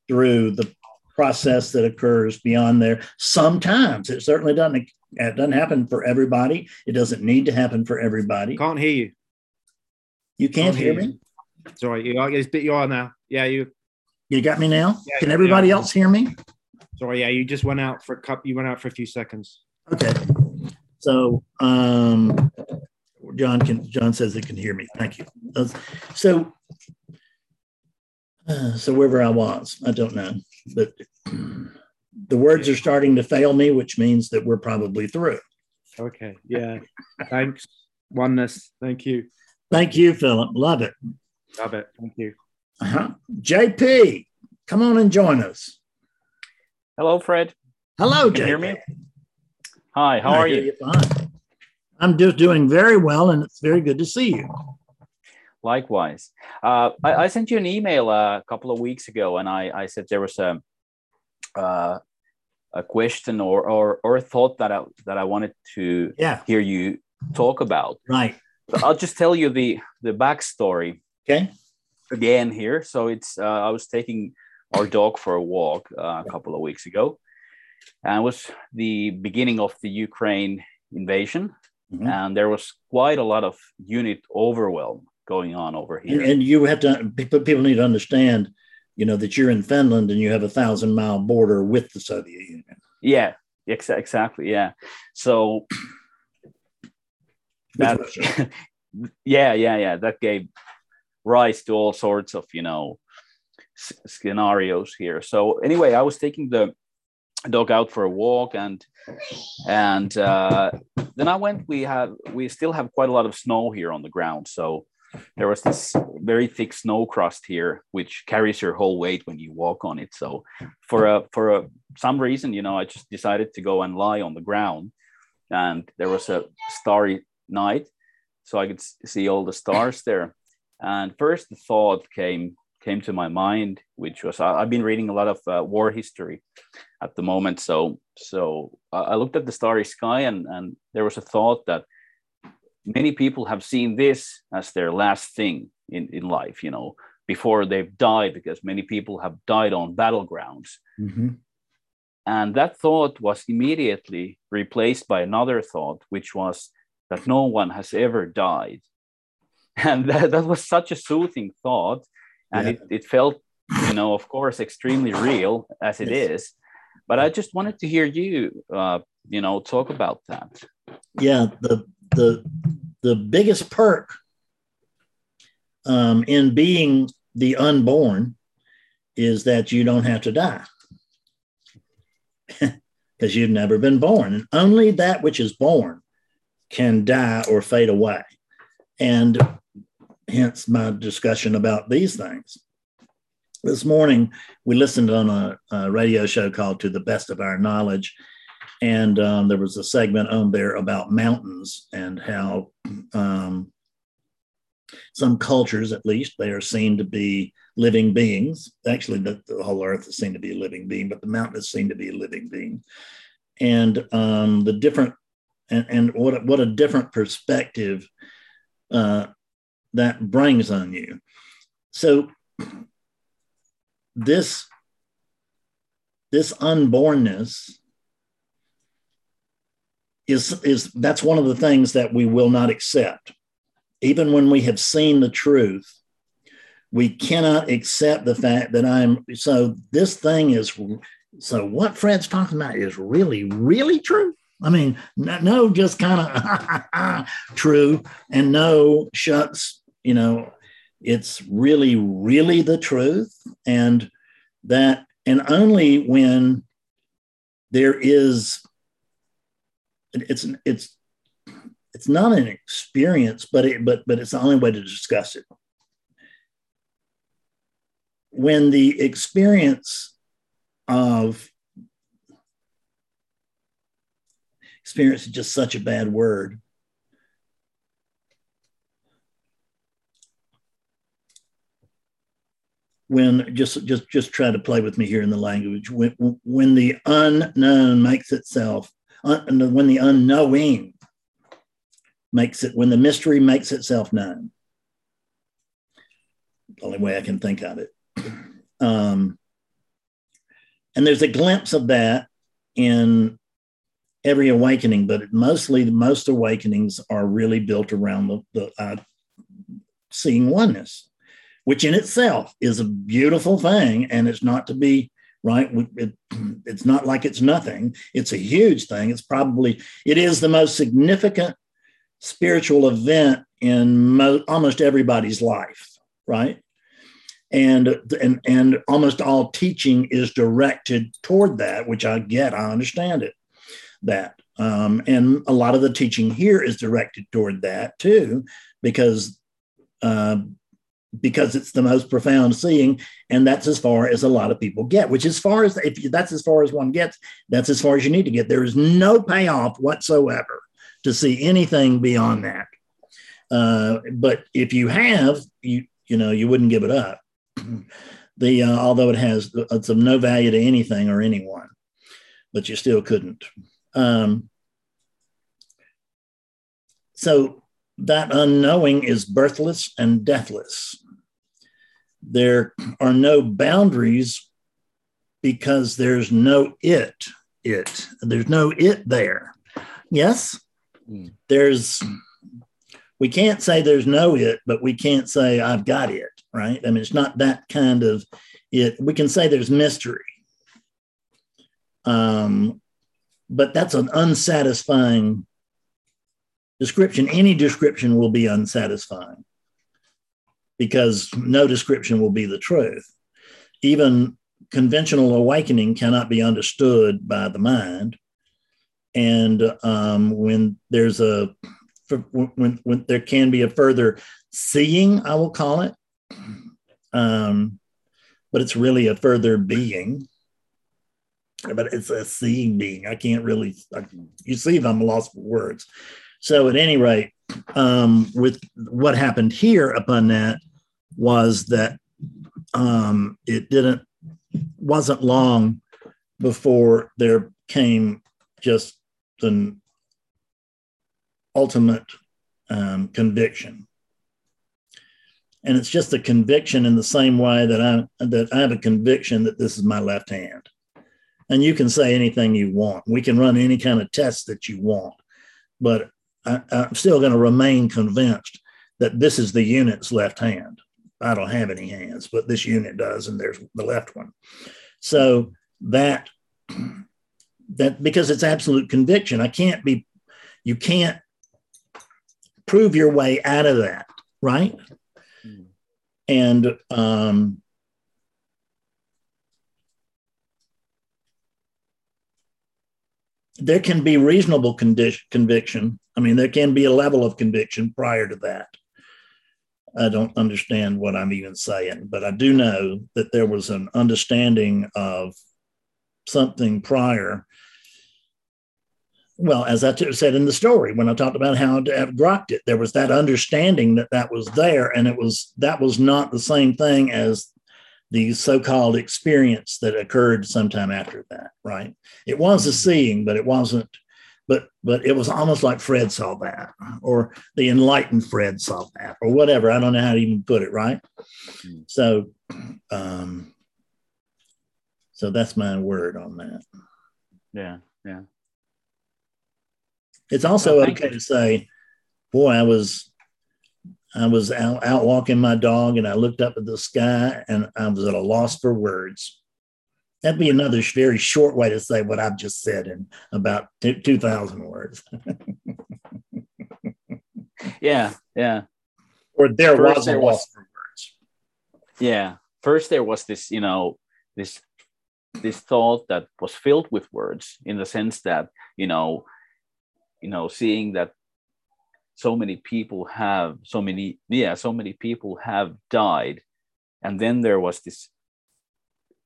through the process that occurs beyond there. Sometimes it certainly doesn't. It doesn't happen for everybody. It doesn't need to happen for everybody. Can't hear you. You can't hear me. Sorry, you are. It's bit you are now. Yeah, you. You got me now. Yeah, Can everybody yeah. else hear me? Sorry, yeah, you just went out for a cup. You went out for a few seconds. Okay. So um, John can. John says he can hear me. Thank you. So. uh, so wherever I was, I don't know, but the words are starting to fail me, which means that we're probably through. Okay. Yeah. Thanks. Oneness. Thank you. Thank you, Philip. Love it. Love it. Thank you. Uh-huh. JP, come on and join us. Hello, Fred. Hello, Can JP. you hear me? Hi, how I are hear you? Fine. I'm just doing very well, and it's very good to see you. Likewise. Uh, I, I sent you an email uh, a couple of weeks ago, and I, I said there was a uh, a question or, or or a thought that I that I wanted to Yeah, hear you talk about. right. So I'll just tell you the the backstory Okay. again here. So it's uh, I was taking our dog for a walk uh, a couple of weeks ago, and it was the beginning of the Ukraine invasion, Mhm. and there was quite a lot of unit overwhelm going on over here. and you have to people people need to understand, you know, that you're in Finland and you have a thousand mile border with the Soviet Union. yeah, ex- exactly. Yeah. So that, yeah, yeah, yeah. That gave rise to all sorts of you know s- scenarios here. So anyway, I was taking the dog out for a walk and and uh, then I went. We have we still have quite a lot of snow here on the ground, so there was this very thick snow crust here, which carries your whole weight when you walk on it. So for a for a some reason, you know, I just decided to go and lie on the ground, and there was a starry night, so I could see all the stars there. And first, the thought came came to my mind, which was I, have been reading a lot of uh, war history at the moment. So so I looked at the starry sky, and and there was a thought that many people have seen this as their last thing in in life. You know, before they've died, because many people have died on battlegrounds. Mm-hmm. And that thought was immediately replaced by another thought, which was that no one has ever died. And that, that was such a soothing thought and yeah. it, it felt you know of course extremely real as it yes. is but i just wanted to hear you uh, you know talk about that yeah the the the biggest perk um, in being the unborn is that you don't have to die because you've never been born and only that which is born can die or fade away and hence my discussion about these things. This morning, we listened on a, a radio show called To the Best of Our Knowledge. And um, there was a segment on there about mountains and how um, some cultures, at least, they are seen to be living beings. Actually, the, the, whole earth is seen to be a living being, but the mountain is seen to be a living being. And um, the different, and, and what, what a different perspective uh, that brings on you. So this this unbornness is is that's one of the things that we will not accept even when we have seen the truth we cannot accept the fact that i'm so this thing is so what fred's talking about is really really true i mean no just kind of true and no shucks you know, it's really, really the truth. And that, and only when there is, it's, it's, it's not an experience, but it, but, but it's the only way to discuss it. When the experience of experience is just such a bad word when just just just try to play with me here in the language when when the unknown makes itself when the unknowing makes it when the mystery makes itself known. The only way i can think of it. Um, and there's a glimpse of that in every awakening but mostly most awakenings are really built around the, the uh, seeing oneness which in itself is a beautiful thing. And it's not to be right. It, it's not like it's nothing. It's a huge thing. It's probably, it is the most significant spiritual event in mo- almost everybody's life, right? And, and and almost all teaching is directed toward that, which I get. I understand it. That um, and a lot of the teaching here is directed toward that too, because uh, because it's the most profound seeing and that's as far as a lot of people get which as far as if that's as far as one gets that's as far as you need to get. There is no payoff whatsoever to see anything beyond that. Uh, but if you have you you know you wouldn't give it up. The uh, although it has it's of no value to anything or anyone but you still couldn't. Um, so that unknowing is birthless and deathless there are no boundaries because there's no it it there's no it there. Yes? Mm. there's we can't say there's no it but we can't say i've got it right? I mean it's not that kind of it. We can say there's mystery. Um but that's an unsatisfying description. Any description will be unsatisfying because no description will be the truth. Even conventional awakening cannot be understood by the mind. And um, when there's a, when, when there can be a further seeing, I will call it, um, but it's really a further being. But it's a seeing being. I can't really, I, you see, if I'm lost for words. So, at any rate, um, with what happened here upon that was that um, it didn't wasn't long before there came just an ultimate um, conviction and it's just a conviction in the same way that I that I have a conviction that this is my left hand. And you can say anything you want. We can run any kind of test that you want, but I, I'm still going to remain convinced that this is the unit's left hand. I don't have any hands, but this unit does, and there's the left one. So that that because it's absolute conviction, I can't be. You can't prove your way out of that, right? And um, there can be reasonable conviction. I mean, there can be a level of conviction prior to that. I don't understand what I'm even saying, but I do know that there was an understanding of something prior well, as I t- said in the story, when I talked about how to have grokked it, there was that understanding that that was there, and it was that was not the same thing as the so-called experience that occurred sometime after that. Right? It was a mm-hmm. seeing, but it wasn't. But but it was almost like Fred saw that, or the enlightened Fred saw that, or whatever. I don't know how to even put it. Right? Mm-hmm. So, um, so that's my word on that. Yeah. Yeah. It's also okay to say, boy, I was I was out, out walking my dog and I looked up at the sky and I was at a loss for words. That'd be another very short way to say what I've just said in about 2,000 words. yeah, yeah. Or there First, was a loss was, for words. Yeah. First, there was this, you know, this this thought that was filled with words in the sense that, you know, you know seeing that so many people have so many yeah so many people have died. And then there was this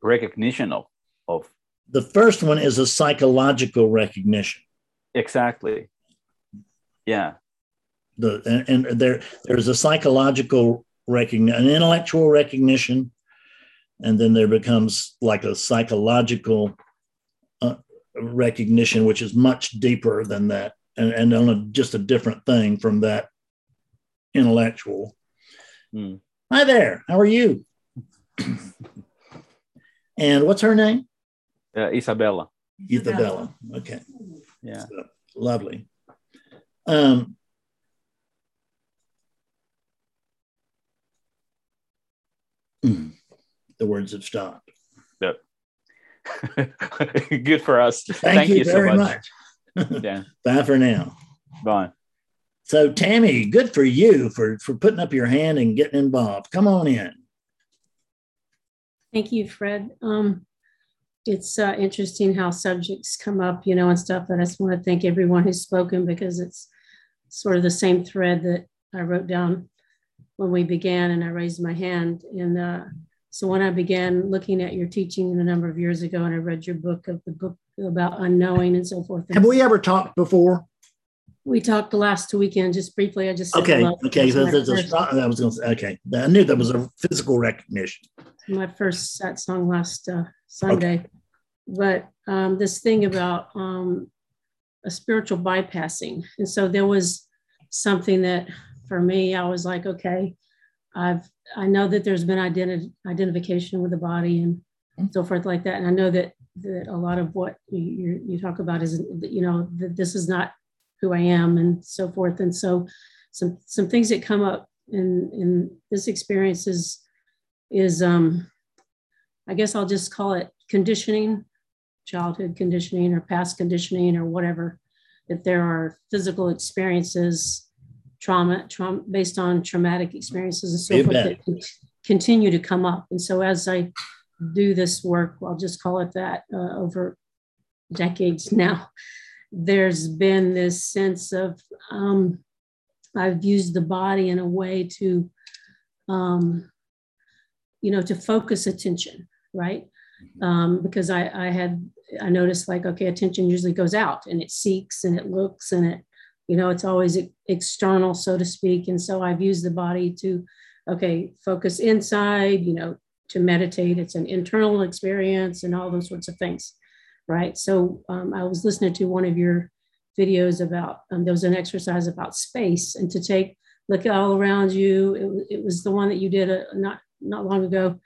recognition of of the first one is a psychological recognition. Exactly. Yeah. The and, and there there's a psychological recognition an intellectual recognition and then there becomes like a psychological uh, recognition which is much deeper than that and, and on a, just a different thing from that intellectual. Mm. Hi there. How are you? and what's her name? Uh, Isabella. Isabella. Okay. Yeah. So, lovely. Um, the words have stopped. Yep. Good for us. Thank, Thank you, you, very so much. much. Yeah. Bye for now. Bye. So Tammy, good for you for for putting up your hand and getting involved. Come on in. Thank you, Fred. Um, it's uh, interesting how subjects come up, you know, and stuff. And I just want to thank everyone who's spoken because it's sort of the same thread that I wrote down when we began, and I raised my hand. And uh, so when I began looking at your teaching a number of years ago, and I read your book of the book about unknowing and so forth. Have we ever talked before? We talked last weekend, just briefly. I just okay, okay. So there's a strong, that was going to say, okay. I knew that was a physical recognition. My first satsang last uh, Sunday, okay. but um, this thing about um, a spiritual bypassing, and so there was something that for me, I was like, okay, I've I know that there's been identi- identification with the body and mm-hmm. so forth like that, and I know that that a lot of what you, you talk about is, you know, that this is not who I am and so forth. And so some, some things that come up in, in this experience is, is um, I guess I'll just call it conditioning, childhood conditioning or past conditioning or whatever, that there are physical experiences, trauma, trauma based on traumatic experiences and so forth that continue to come up. And so as I do this work, I'll just call it that, uh, over decades now, there's been this sense of um, I've used the body in a way to, um, you know, to focus attention, right? Um, because I, I had I noticed like okay, attention usually goes out and it seeks and it looks and it, you know, it's always external, so to speak. And so I've used the body to, okay, focus inside, you know, to meditate. It's an internal experience and all those sorts of things right? So um, I was listening to one of your videos about um, there was an exercise about space and to take look all around you. It, it was the one that you did a, uh, not not long ago.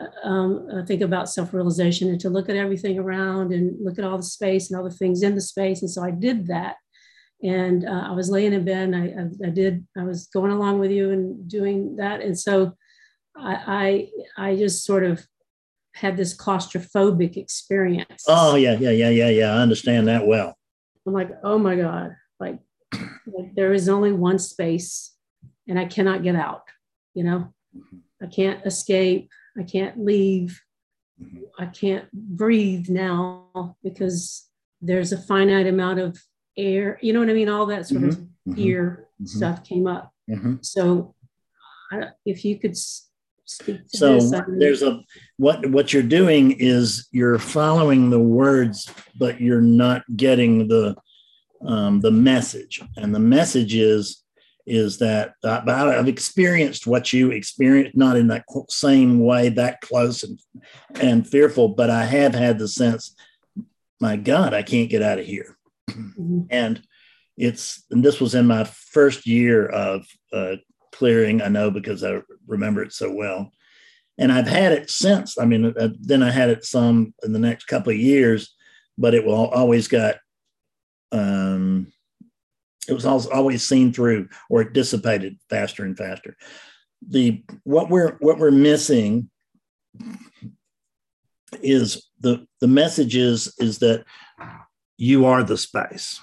Uh, um, I think about self-realization and to look at everything around and look at all the space and all the things in the space. And so I did that. And uh, I was laying in bed and I, I, I, did, I was going along with you and doing that. And so I, I, I just sort of had this claustrophobic experience. Oh yeah, yeah, yeah, yeah, yeah. I understand that well. I'm like, oh my God, like, like there is only one space and I cannot get out, you know, mm-hmm. I can't escape, I can't leave, mm-hmm. I can't breathe now because there's a finite amount of air, you know what I mean? All that sort mm-hmm. of fear mm-hmm. stuff came up. Mm-hmm. So I, if you could speak to so there's a what what you're doing is you're following the words but you're not getting the um, the message and the message is is that uh, I've experienced what you experienced, not in that same way, that close and, and fearful, but I have had the sense, my God, I can't get out of here. Mm-hmm. And it's, and this was in my first year of uh, clearing. I know because I remember it so well. And I've had it since. I mean, uh, then I had it some in the next couple of years, but it will always got, um, it was always seen through or it dissipated faster and faster. The what we're what we're missing is the the message is is that you are the space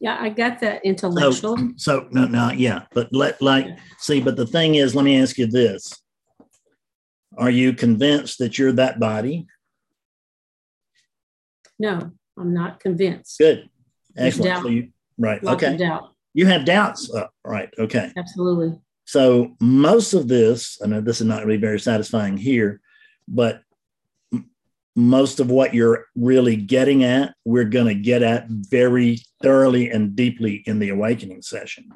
yeah, I got that intellectual. So, so no, no, yeah, but let like see, but the thing is, let me ask you this: Are you convinced that you're that body? No, I'm not convinced. Good, excellent. So you, right, Lots okay. doubt. You have doubts, uh, right? Okay, absolutely. So most of this, I know this is not really very satisfying here, but most of what you're really getting at, we're going to get at very thoroughly and deeply in the awakening session.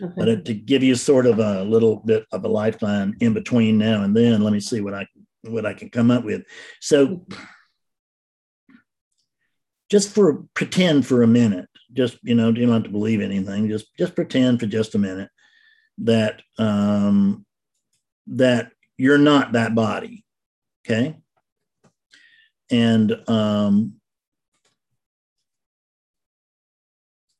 Okay. But to give you sort of a little bit of a lifeline in between now and then, let me see what I what I can come up with. So, just for pretend for a minute, just you know, you don't have to believe anything. Just just pretend for just a minute that um, that you're not that body. Okay and um,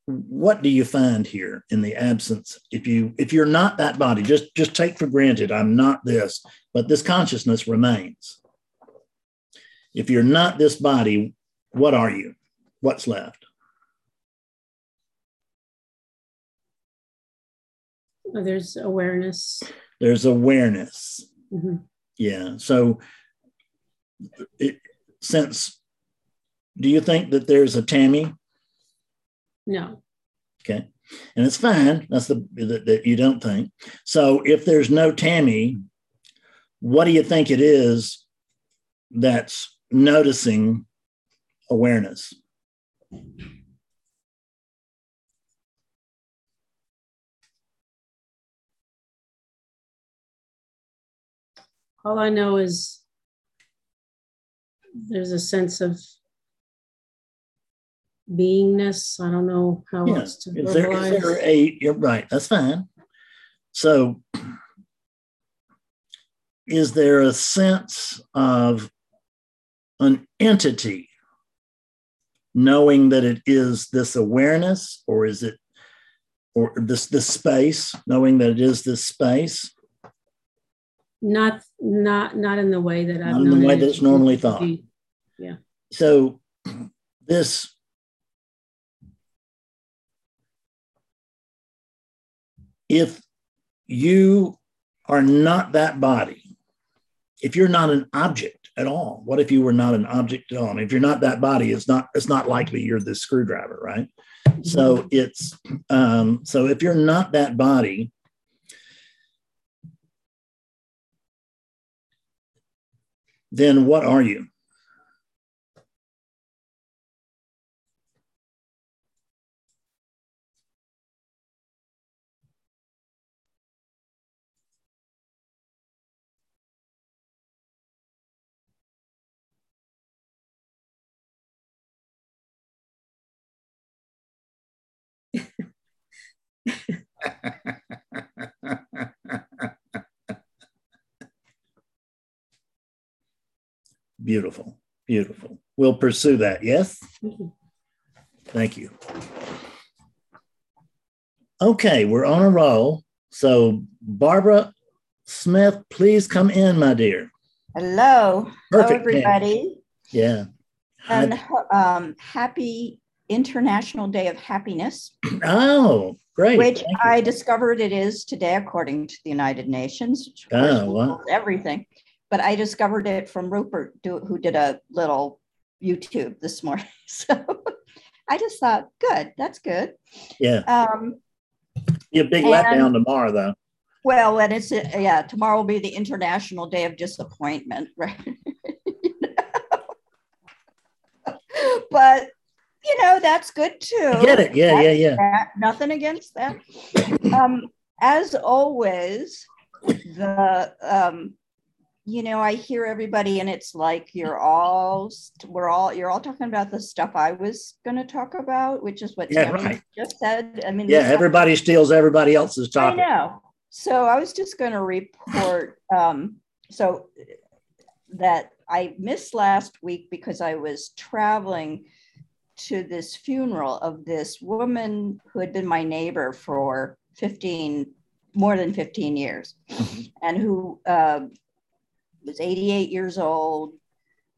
what do you find here in the absence? If you if you're not that body just just take for granted i'm not this but this consciousness remains. If you're not this body what are you? What's left? There's awareness. There's awareness. Mm-hmm. yeah so it, since do you think that there's a Tammy? No. Okay. And it's fine. That's the that, that you don't think. So if there's no Tammy, what do you think it is that's noticing awareness? All I know is there's a sense of beingness. I don't know how yeah. else to is there, is there a, you're right, that's fine. So is there a sense of an entity knowing that it is this awareness or is it or this this space knowing that it is this space not not not in the way that I've not in the way that's normally thought. Yeah. So this if you are not that body, if you're not an object at all? What if you were not an object at all? If you're not that body, it's not it's not likely you're the screwdriver, right? So it's um, so if you're not that body, then what are you? beautiful, beautiful. We'll pursue that. Yes? Thank you. Okay, we're on a roll. So, Barbara Smith, please come in, my dear. Hello. Perfect. Hello, everybody. Yeah. And um, happy International Day of Happiness. Oh, great. Which I discovered it is today, according to the United Nations. Oh, wow. Everything. But I discovered it from Rupert, who did a little YouTube this morning. So I just thought, good, that's good. Yeah. Um, Be a big and, letdown tomorrow, though. Well, and it's, yeah, tomorrow will be the International Day of Disappointment, right? but you know, that's good too. I get it. Yeah, that's yeah, yeah. That. Nothing against that. um, as always, the um, you know, I hear everybody, and it's like you're all we're all you're all talking about the stuff I was going to talk about, which is what yeah, right. just said. I mean, yeah, everybody steals everybody else's topic. I know. So I was just going to report. Um, so that I missed last week because I was traveling to this funeral of this woman who had been my neighbor for 15, more than 15 years, mm-hmm. and who uh, was 88 years old,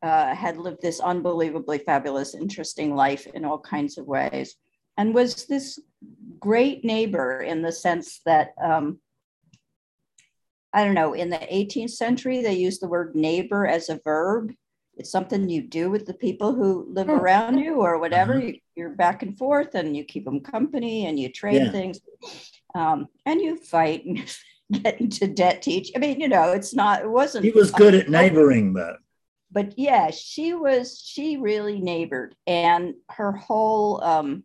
uh, had lived this unbelievably fabulous, interesting life in all kinds of ways, and was this great neighbor in the sense that. Um, I don't know, in the 18th century, they used the word neighbor as a verb it's something you do with the people who live around you or whatever uh-huh. you, are back and forth and you keep them company and you trade yeah. things um, and you fight and get into debt teach. i mean you know it's not it wasn't he was good at neighboring though but yeah she was she really neighbored and her whole um,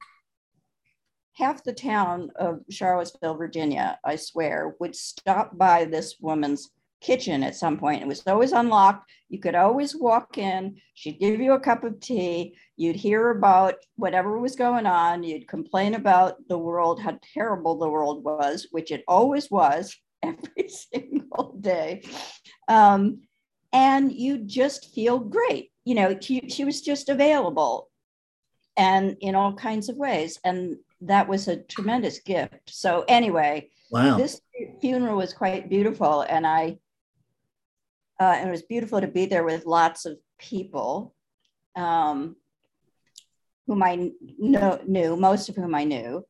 half the town of charlottesville virginia i swear would stop by this woman's kitchen at some point. It was always unlocked. You could always walk in. She'd give you a cup of tea. You'd hear about whatever was going on. You'd complain about the world, how terrible the world was, which it always was every single day. Um, and you just feel great. You know, she, she was just available and in all kinds of ways. And that was a tremendous gift. So, anyway, wow. this funeral was quite beautiful. And I uh, and it was beautiful to be there with lots of people um, whom I know, knew, most of whom I knew.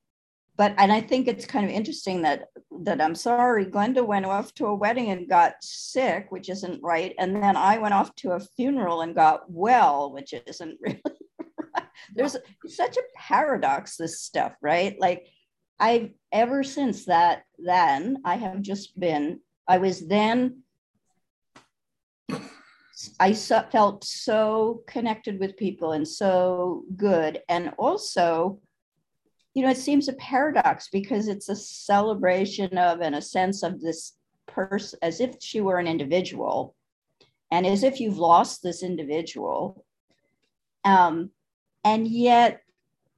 But and I think it's kind of interesting that that I'm sorry, Glenda went off to a wedding and got sick, which isn't right, and then I went off to a funeral and got well, which isn't really. right. There's such a paradox. This stuff, right? Like I've ever since that then I have just been. I was then I felt so connected with people and so good. And also, you know, it seems a paradox because it's a celebration of and a sense of this person as if she were an individual and as if you've lost this individual. Um, and yet,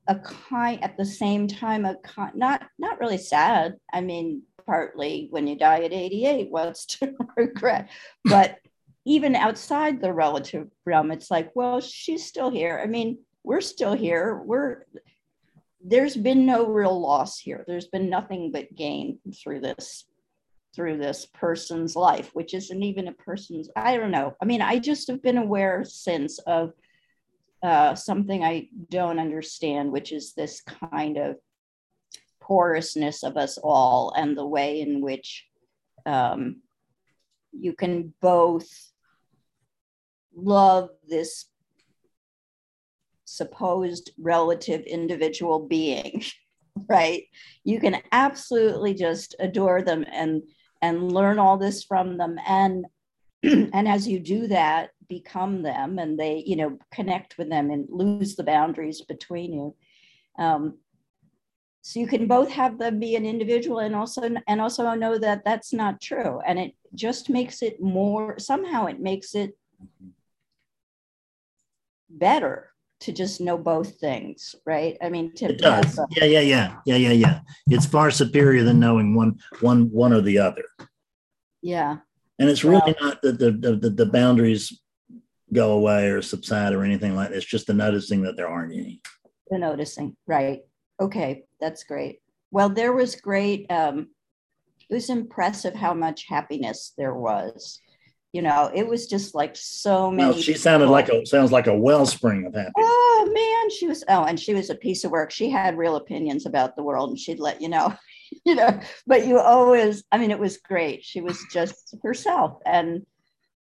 a kind at the same time, a kind, not not really sad. I mean, partly when you die at 88, what's to regret? But even outside the relative realm, it's like, well, she's still here. I mean, we're still here. We're there's been no real loss here. There's been nothing but gain through this through this person's life, which isn't even a person's. I don't know. I mean, I just have been aware since of uh, something I don't understand, which is this kind of porousness of us all and the way in which um, you can both love this supposed relative individual being right? You can absolutely just adore them and and learn all this from them. And and as you do that become them and they you know connect with them and lose the boundaries between you. Um, so you can both have them be an individual and also and also know that that's not true. And it just makes it more somehow it makes it better to just know both things right? I mean to it does. a, yeah yeah yeah. Yeah yeah yeah. It's far superior than knowing one one one or the other. Yeah. And it's really well, not that the, the the boundaries go away or subside or anything like that. It's just the noticing that there aren't any. The noticing. Right. Okay. That's great. Well there was great um it was impressive how much happiness there was you know, it was just like so many. Well, she sounded like a sounds like a wellspring of happiness. Oh man, she was. Oh, and she was a piece of work. She had real opinions about the world, and she'd let you know, you know. But you always, I mean, it was great. She was just herself, and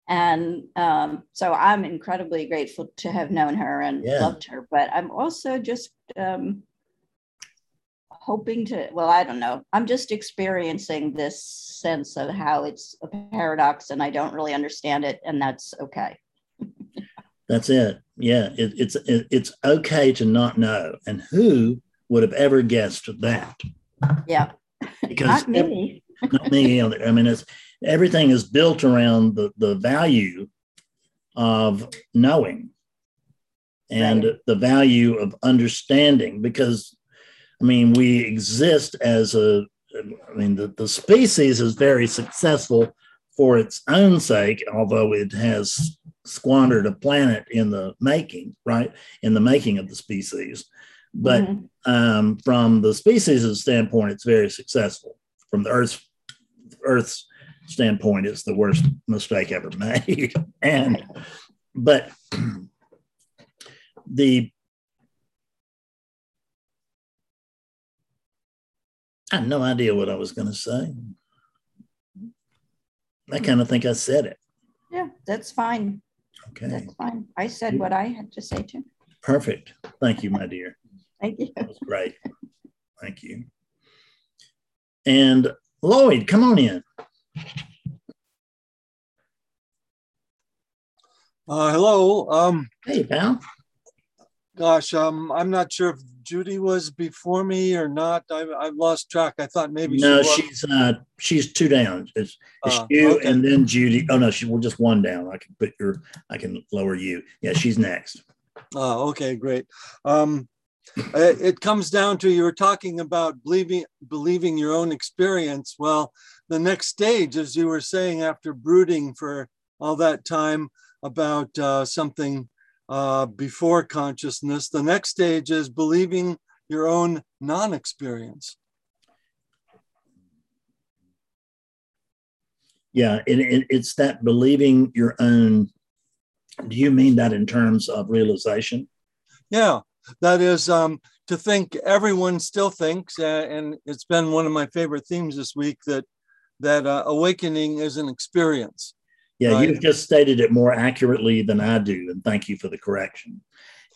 and um, so I'm incredibly grateful to have known her and yeah. loved her. But I'm also just um, hoping to, well, I don't know. I'm just experiencing this sense of how it's a paradox and I don't really understand it, and that's okay. that's it. Yeah, it, it's it, it's okay to not know. And who would have ever guessed that? Yeah, because not me. not me. I mean, it's everything is built around the the value of knowing and right. the value of understanding because I mean, we exist as a, I mean, the, the species is very successful for its own sake, although it has squandered a planet in the making, right? In the making of the species. But mm-hmm. um, from the species' standpoint, it's very successful. From the Earth's, Earth's standpoint, it's the worst mistake ever made. and, but the I had no idea what I was going to say. I kind of think I said it. Yeah, that's fine. Okay. That's fine. I said what I had to say too. Perfect. Thank you, my dear. Thank you. That was great. Thank you. And Lloyd, come on in. Uh, hello. Um, hey, pal. Gosh, um, I'm not sure if Judy was before me or not? I, I've lost track. I thought maybe no, she she's uh, she's two down. It's, it's uh, you okay. and then Judy. Oh no, she well just one down. I can put your I can lower you. Yeah, she's next. Oh, okay, great. Um, it comes down to you were talking about believing believing your own experience. Well, the next stage, as you were saying, after brooding for all that time about uh, something uh, before consciousness. The next stage is believing your own non experience. Yeah, it, it, it's that believing your own. Do you mean that in terms of realization? Yeah, that is um, to think everyone still thinks, uh, and it's been one of my favorite themes this week that that uh, awakening is an experience. Yeah, right. you've just stated it more accurately than I do, and thank you for the correction.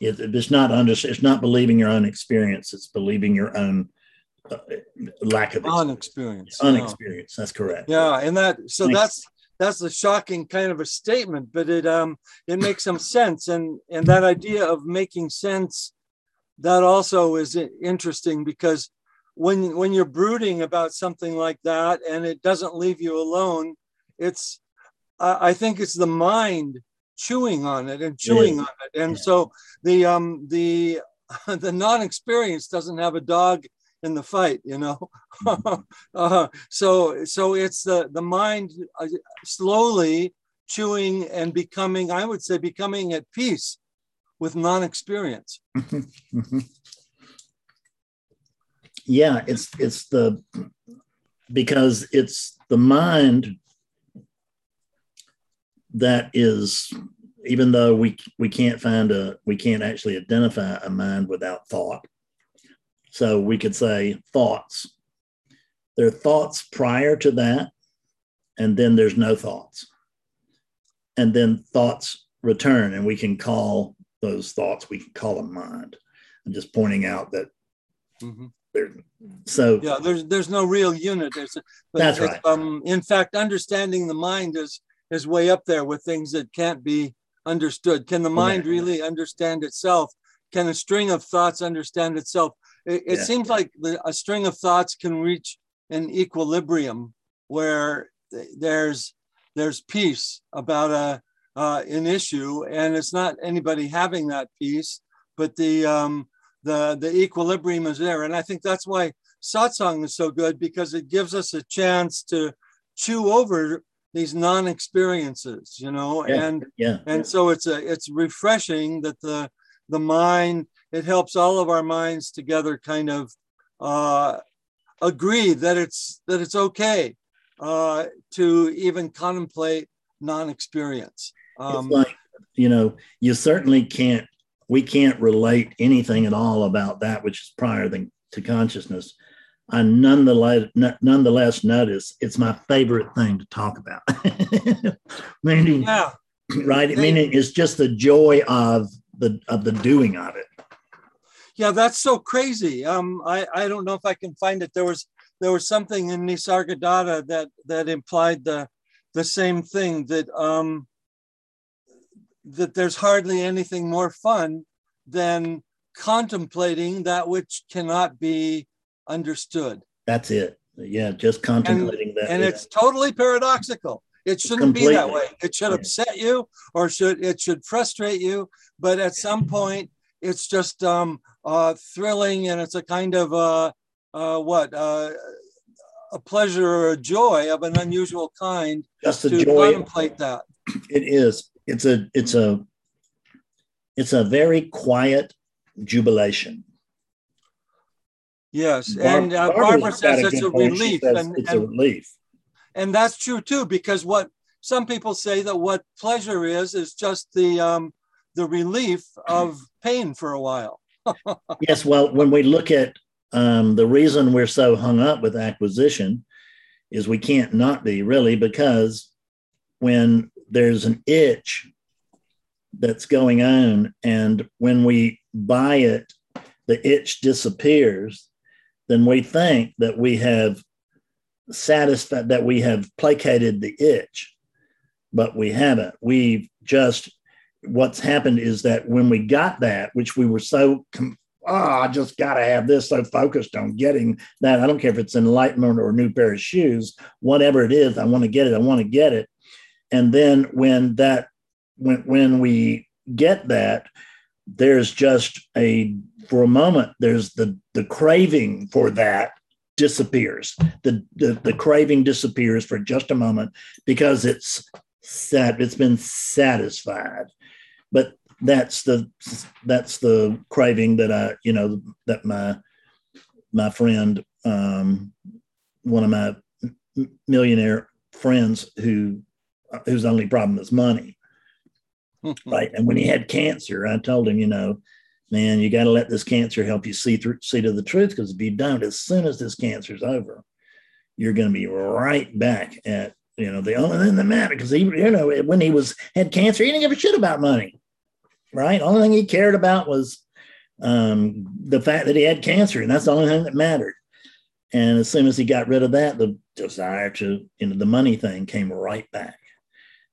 It, it's not under, it's not believing your own experience; it's believing your own uh, lack of unexperience. Unexperience. Yeah. That's correct. Yeah, and that so Thanks. that's that's a shocking kind of a statement, but it um it makes some sense, and and that idea of making sense that also is interesting because when when you're brooding about something like that and it doesn't leave you alone, it's I think it's the mind chewing on it and chewing yeah. on it, and yeah. so the um the the non-experience doesn't have a dog in the fight, you know. uh, so so it's the the mind uh, slowly chewing and becoming, I would say, becoming at peace with non-experience. yeah, it's it's the because it's the mind that is even though we we can't find a we can't actually identify a mind without thought so we could say thoughts there are thoughts prior to that and then there's no thoughts and then thoughts return and we can call those thoughts, we can call them mind. I'm just pointing out that Mhm. there, so Yeah, there's there's no real unit. There's a, but That's right. Um, in fact, understanding the mind is is way up there with things that can't be understood. Can the mind really understand itself? Can a string of thoughts understand itself? It, it Yeah. seems like the, a string of thoughts can reach an equilibrium where th- there's there's peace about a uh, an issue, and it's not anybody having that peace, but the um, the the equilibrium is there, and I think that's why satsang is so good because it gives us a chance to chew over these non-experiences, you know, Yeah. and yeah, and so it's a it's refreshing that the the mind it helps all of our minds together kind of uh, agree that it's that it's okay uh, to even contemplate non-experience. Um, like you know you certainly can't we can't relate anything at all about that which is prior than, to consciousness i nonetheless nonetheless notice it's my favorite thing to talk about meaning yeah, right They- meaning it's just the joy of the of the doing of it yeah, that's so crazy. Um, I I don't know if I can find it. There was there was something in Nisargadatta that that implied the the same thing that um that there's hardly anything more fun than contemplating that which cannot be understood. that's it. Yeah just contemplating that and yeah. it's totally paradoxical. It shouldn't be that way. It should upset you or should it should frustrate you but at some point it's just um uh thrilling and it's a kind of uh uh what uh a pleasure or a joy of an unusual kind just the to joy contemplate that. It is. It's a it's a it's a very quiet jubilation yes Bar- and uh, Barbara's barbara says it's a point. Relief and, it's a relief and that's true too because what some people say that what pleasure is is just the um the relief of pain for a while yes well when we look at um, the reason we're so hung up with acquisition is we can't not be really because when there's an itch that's going on and when we buy it the itch disappears then we think that we have satisfied that we have placated the itch but we haven't. We've just what's happened is that when we got that which we were so com- oh i just got to have this so focused on getting that i don't care if it's enlightenment or a new pair of shoes whatever it is i want to get it i want to get it. And then when that when when we get that there's just a for a moment there's the the craving for that disappears. The the, the craving disappears for just a moment because it's sat it's been satisfied. But that's the that's the craving that i you know that my my friend um one of my millionaire friends who whose only problem is money right. And when he had cancer i told him you know man you got to let this cancer help you see through see to the truth because if you don't as soon as this cancer's over you're going to be right back at you know the only thing that mattered because he you know when he was had cancer he didn't give a shit about money right? Only thing he cared about was um the fact that he had cancer and that's the only thing that mattered. And as soon as he got rid of that the desire to you know the money thing came right back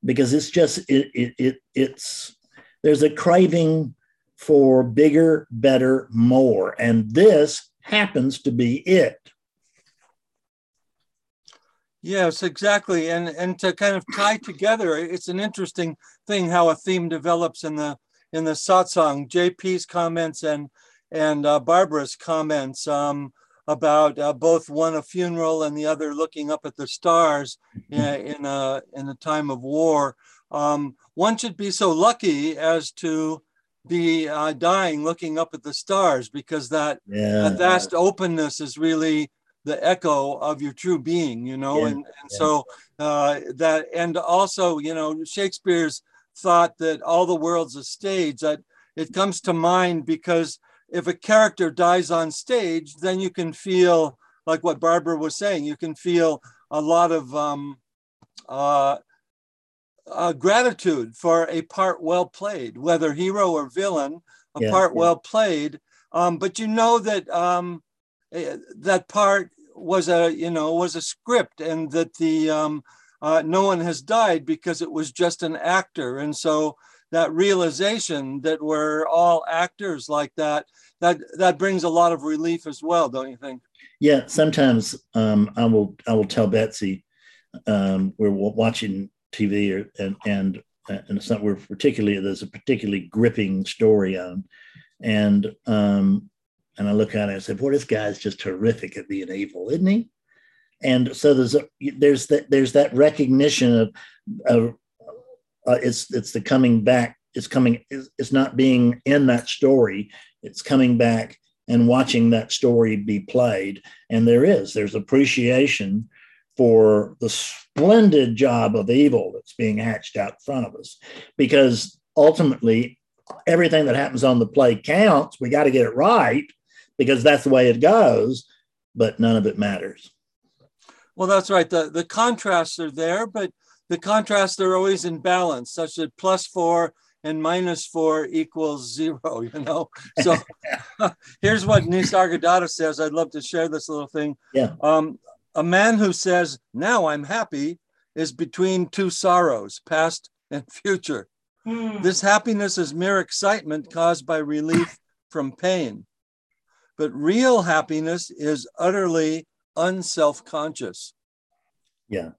because it's just it it, it it's there's a craving for bigger better more and this happens to be it Yes, exactly. And and to kind of tie together, it's an interesting thing how a theme develops in the in the satsang. JP's comments and and uh, Barbara's comments um, about uh, both one a funeral and the other looking up at the stars in, in a in a time of war. Um, one should be so lucky as to be uh, dying looking up at the stars because that yeah that vast openness is really the echo of your true being you know Yeah, and, and yeah. so uh, that and also you know shakespeare's thought that all the world's a stage that it comes to mind because if a character dies on stage then you can feel like what barbara was saying you can feel a lot of um, uh, uh, gratitude for a part well played, whether hero or villain, a Yeah, part yeah. well played. Um, but you know that um, eh, that part was a you know was a script, and that the um, uh, no one has died because it was just an actor, and so that realization that we're all actors like that that that brings a lot of relief as well, don't you think? Yeah, sometimes um, I will I will tell Betsy um, we're watching TV or, and and and it's not we're particularly there's a particularly gripping story on, and um, and I look at it and I say, boy, this guy's just terrific at being evil, isn't he? And so there's a there's that there's that recognition of of uh, it's it's the coming back. It's coming. It's, not being in that story. It's coming back and watching that story be played. And there is, there's appreciation for the splendid job of evil that's being hatched out in front of us. Because ultimately, everything that happens on the play counts. We got to get it right because that's the way it goes, but none of it matters. Well, that's right. The the contrasts are there, but the contrasts are always in balance, such that plus four and minus four equals zero, you know? So here's what Nisargadatta says. I'd love to share this little thing. Yeah. Um, a man who says, now I'm happy, is between two sorrows, past and future. This happiness is mere excitement caused by relief from pain. But real happiness is utterly unself conscious. Yeah.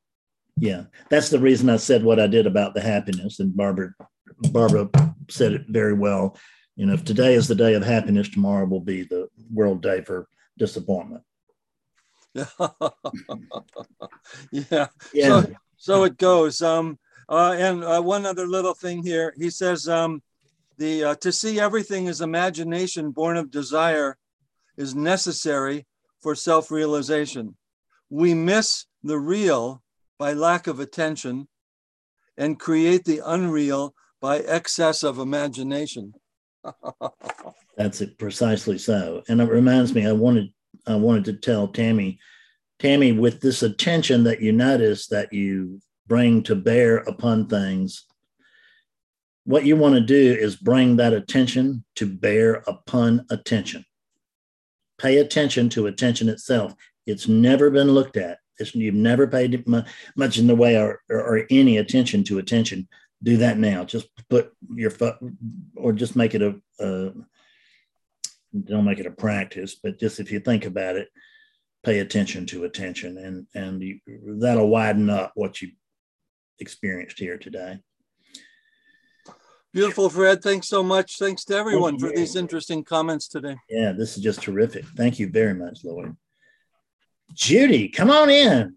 Yeah. That's the reason I said what I did about the happiness. And Barbara, Barbara said it very well. You know, if today is the day of happiness, tomorrow will be the world day for disappointment. yeah. Yeah. So, so it goes. Um, uh, and uh, one other little thing here. He says um, the uh, to see everything as imagination born of desire is necessary for self-realization. We miss the real by lack of attention and create the unreal by excess of imagination. That's it precisely so. And it reminds me, I wanted I wanted to tell Tammy, Tammy, with this attention that you notice that you bring to bear upon things, what you want to do is bring that attention to bear upon attention. Pay attention to attention itself. It's never been looked at. It's, you've never paid much in the way or, or, or any attention to attention. Do that now. Just put your foot, or just make it a, a don't make it a practice, but just if you think about it, pay attention to attention, and and you, that'll widen up what you experienced here today. Beautiful, Fred. Thanks so much. Thanks to everyone for these interesting comments today. Yeah, this is just terrific. Thank you very much, Lloyd. Judy, come on in.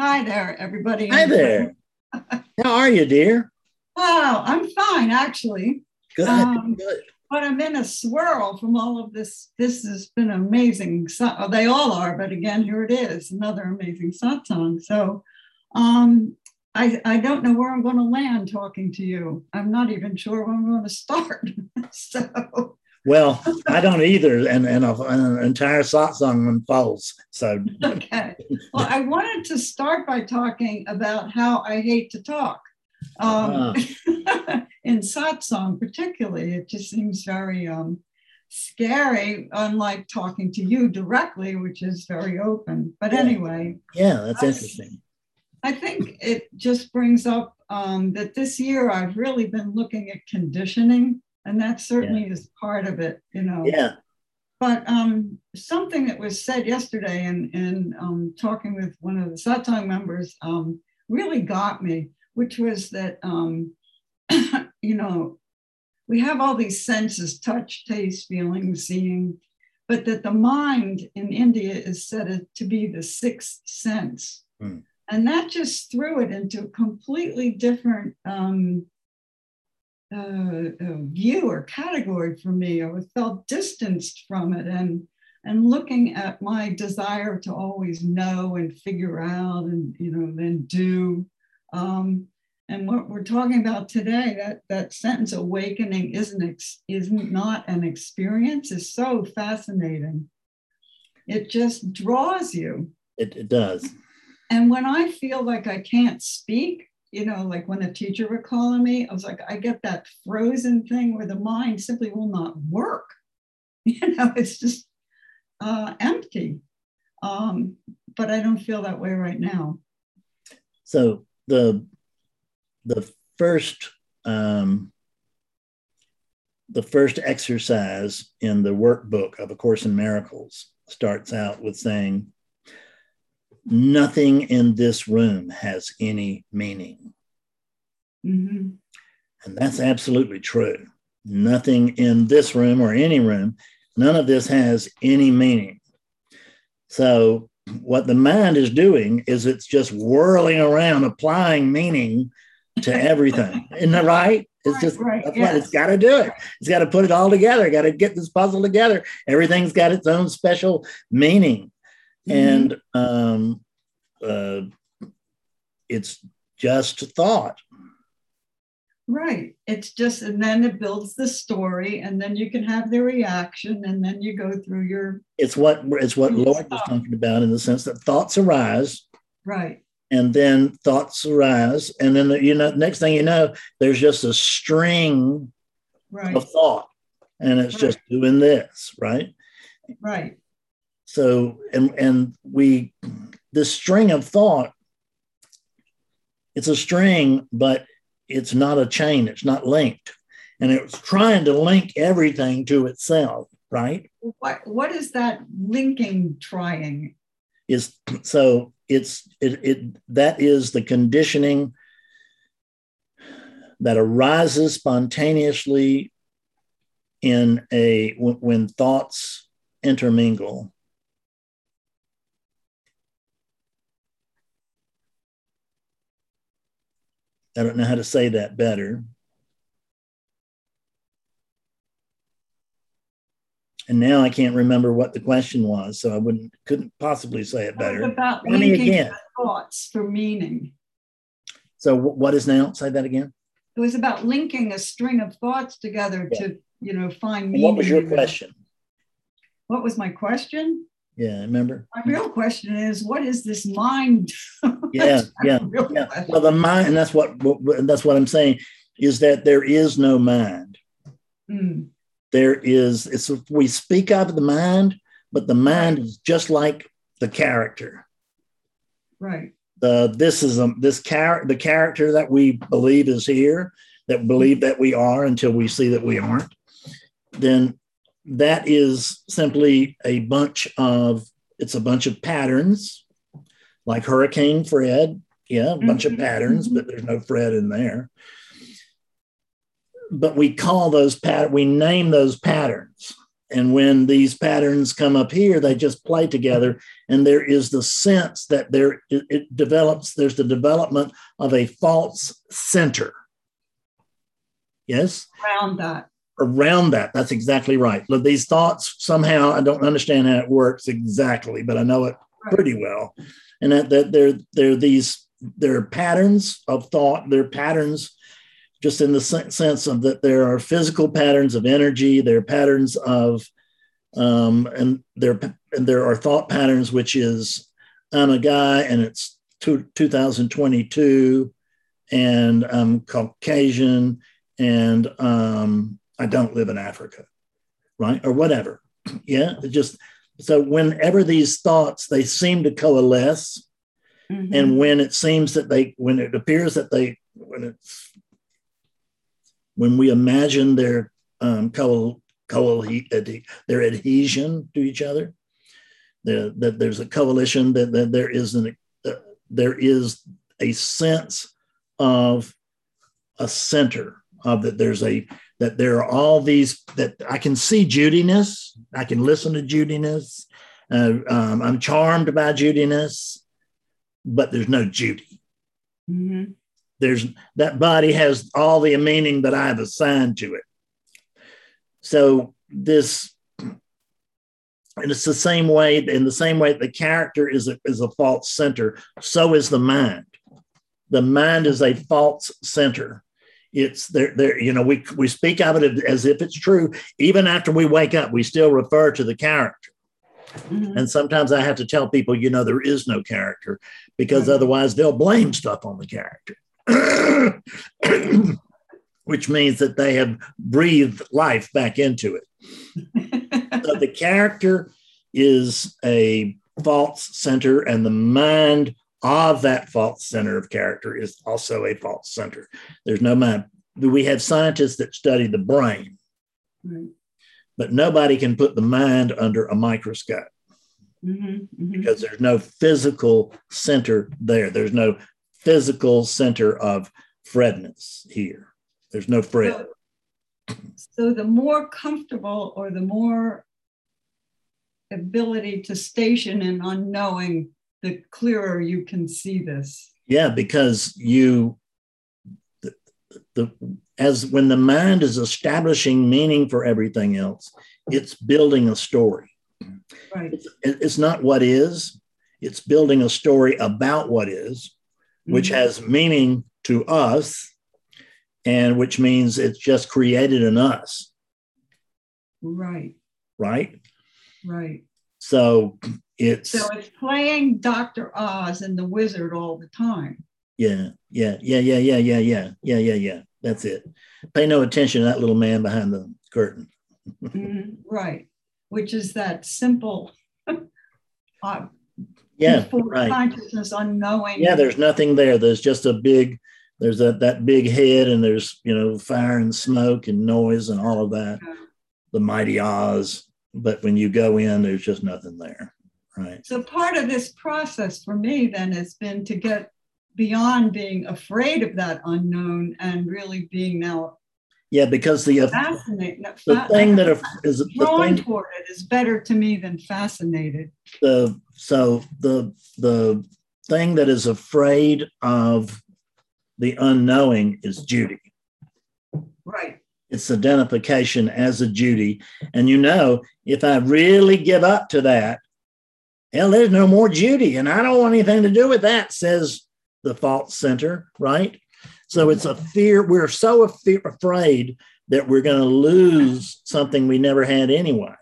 Hi there, everybody. Hi there. How are you, dear? Oh, I'm fine, actually. Good. Um, good. But I'm in a swirl from all of this. This has been amazing. So, they all are, but again, here it is, another amazing satsang. So um, I, I don't know where I'm going to land talking to you. I'm not even sure where I'm going to start. so Well, I don't either, and and, a, an entire satsang unfolds. So okay. Well, I wanted to start by talking about how I hate to talk. Um, in satsang, particularly, it just seems very um, scary, unlike talking to you directly, which is very open. But Yeah. anyway, yeah, that's I- interesting. I think it just brings up um, that this year I've really been looking at conditioning, and that certainly is part of it, you know. Yeah, But um, something that was said yesterday in, in um, talking with one of the Satsang members um, really got me, which was that, um, you know, we have all these senses touch, taste, feeling, seeing, but that the mind in India is said to be the sixth sense. Hmm. And that just threw it into a completely different um, uh, uh, view or category for me. I felt distanced from it, and and looking at my desire to always know and figure out, and you know, then do. Um, and what we're talking about today, that that sentence "awakening isn't ex- is not an experience," is so fascinating. It just draws you. It, it does. And when I feel like I can't speak, you know, like when a teacher would call on me, I was like, I get that frozen thing where the mind simply will not work. You know, it's just uh, empty. Um, but I don't feel that way right now. So the the first um, the first exercise in the workbook of A Course in Miracles starts out with saying, Nothing in this room has any meaning. Mm-hmm. And that's absolutely true. Nothing in this room or any room, none of this has any meaning. So, what the mind is doing is it's just whirling around, applying meaning to everything. Isn't that right? It's just right, that's yes. what it's got to do it. It's got to put it all together. Got to get this puzzle together. Everything's got its own special meaning, Mhm. and um, uh, it's just thought. Right. It's just, and then it builds the story, and then you can have the reaction, and then you go through your It's what it's what. Lloyd was talking about in the sense that thoughts arise, right. and then thoughts arise, and then you know next thing you know, there's just a string Right. of thought, and it's just doing this right. Right. So and and we this string of thought it's a string but it's not a chain. It's not linked. And it's trying to link everything to itself right? What what is that linking trying? is so it's it, it that is the conditioning that arises spontaneously in a when, when thoughts intermingle i don't know how to say that better and now i can't remember what the question was so i wouldn't couldn't possibly say it better about Tell me linking again. thoughts for meaning. so what is now say that again It was about linking a string of thoughts together Yeah. to, you know, find meaning. what was your question What was my question? yeah I remember My real question is, what is this mind? Yeah, yeah, yeah. well the mind and that's what that's what i'm saying is that there is no mind. Mm, there is it's we speak of the mind but the mind is just like the character. Right. the this is a this character the character that we believe is here that believe that we are until we see that we aren't then that is simply a bunch of it's a bunch of patterns like hurricane fred yeah a bunch of Mhm, patterns but there's no fred in there. But we call those pat we name those patterns. And when these patterns come up here they just play together and there is the sense that there it, it develops there's the development of a false center. Yes? Around that. around that that's exactly right. But these thoughts somehow i don't understand how it works exactly but i know it Right. pretty well and that, that they're they're these they're patterns of thought there are patterns just in the sense of that there are physical patterns of energy there are patterns of um, and there and there are thought patterns which is i'm a guy and it's two, 2022 and i'm caucasian and um, i don't live in africa right? Or whatever. Yeah just so whenever these thoughts they seem to coalesce Mhm. and when it seems that they when it appears that they when it's when we imagine their um co, co their adhesion to each other the, that there's a coalition that, that there is an uh, there is a sense of a center of that there's a that there are all these that i can see judiness i can listen to judiness uh, um, i'm charmed by judiness but there's no Judy. Mhm. There's that body has all the meaning that I've assigned to it. So this, and it's the same way, in the same way the character is a, is a false center, so is the mind. The mind is a false center. It's there, there, you know, we, we speak of it as if it's true. Even after we wake up, we still refer to the character. Mhm. And sometimes I have to tell people, you know, there is no character because Right. otherwise they'll blame stuff on the character, which means that they have breathed life back into it. So the character is a false center, and the mind of that false center of character is also a false center. There's no mind. We have scientists that study the brain, Right. but nobody can put the mind under a microscope Mhm, mhm. because there's no physical center there. There's no physical center of Fredness here. There's no Fred. So, so the more comfortable or the more ability to station in unknowing, the clearer you can see this. Yeah, because you, the, the as when the mind is establishing meaning for everything else, it's building a story. Right. It- It's not what is. It's building a story about what is, which Mhm. has meaning to us, and which means it's just created in us, Right. right? Right. So it's So it's playing Dr. Oz and the wizard all the time. yeah, yeah, yeah, yeah, yeah, yeah, yeah, yeah, yeah, yeah. That's it. Pay no attention to that little man behind the curtain. Mhm, Right. Which is that simple uh, Yeah, right. consciousness unknowing. Yeah, there's nothing there. There's just a big, there's that that big head, and there's you know fire and smoke and noise and all of that. Yeah. The mighty Oz. But when you go in, there's just nothing there. Right. So part of this process for me then has been to get beyond being afraid of that unknown and really being now Yeah, because the uh, fascinated. no, the fa- thing that is the thing toward it is better to me than fascinated. the so the the thing that is afraid of the unknowing is Judy. Right. It's identification as a Judy. And you know, if I really give up to that, hell, there's no more Judy. And I don't want anything to do with that, says the false center, right? So it's a fear. We're so af- afraid that we're going to lose something we never had anyway.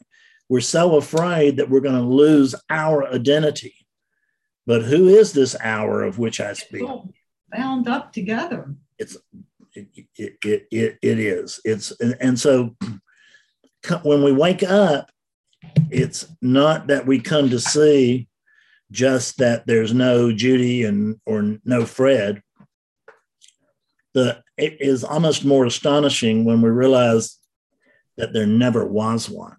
We're so afraid that we're going to lose our identity. But who is this hour of which I It's speak? all bound up together. it, it, it, it, it is it's and, and so when we wake up it's not that we come to see just that there's no judy and or no fred the it is almost more astonishing when we realize that there never was one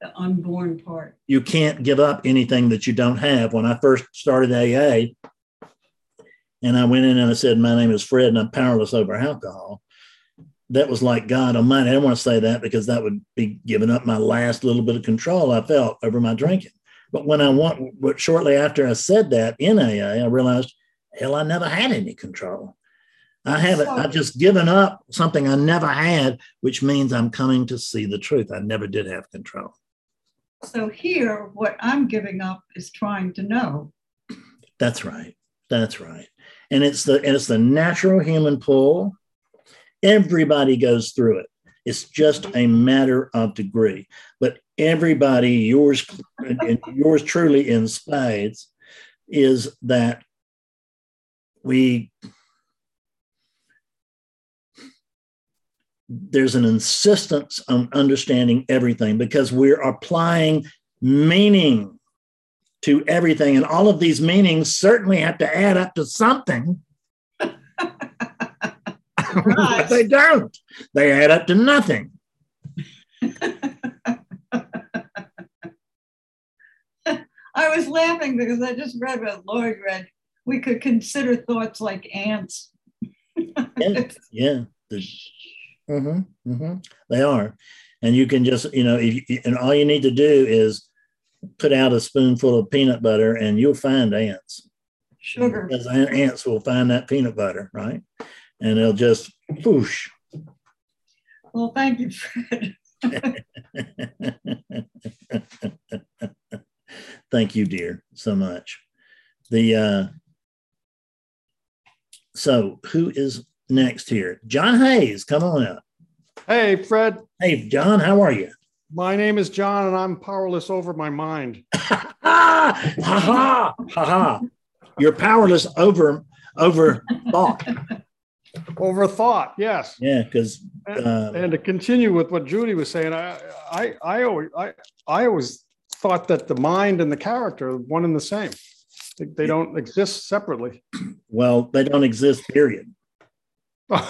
The unborn part. you can't give up anything that you don't have. When I first started AA, and I went in and I said, My name is Fred and I'm powerless over alcohol. That was like God Almighty. I don't want to say that because that would be giving up my last little bit of control I felt over my drinking. But when I want, but shortly after I said that in AA, I realized, hell, I never had any control. I haven't, I've just given up something I never had, which means I'm coming to see the truth. I never did have control. So here, what I'm giving up is trying to know. That's right. That's right. And it's the and it's the natural human pull. Everybody goes through it. It's just a matter of degree. But everybody, yours yours truly in spades, is that we there's an insistence on understanding everything because we're applying meaning to everything. And all of these meanings certainly have to add up to something. they don't. They add up to nothing. I was laughing because I just read what Lloyd read. We could consider thoughts like ants. Yeah, yeah. hmm hmm They are. And you can just, you know, if you, and all you need to do is put out a spoonful of peanut butter and you'll find ants. Sugar. Because ants will find that peanut butter, right? And they'll just whoosh. Well, thank you, Fred. Thank you, dear, so much. The uh so who is next here? John Hayes, come on up. Hey, Fred. Hey, John, how are you? My name is John, and I'm powerless over my mind. ha ha ha ha! You're powerless over over thought. Over thought, yes. Yeah, because And, uh, and to continue with what Judy was saying, I, I, I always, I, I always thought that the mind and the character are one and the same. They, they don't exist separately. well, they don't exist. Period. oh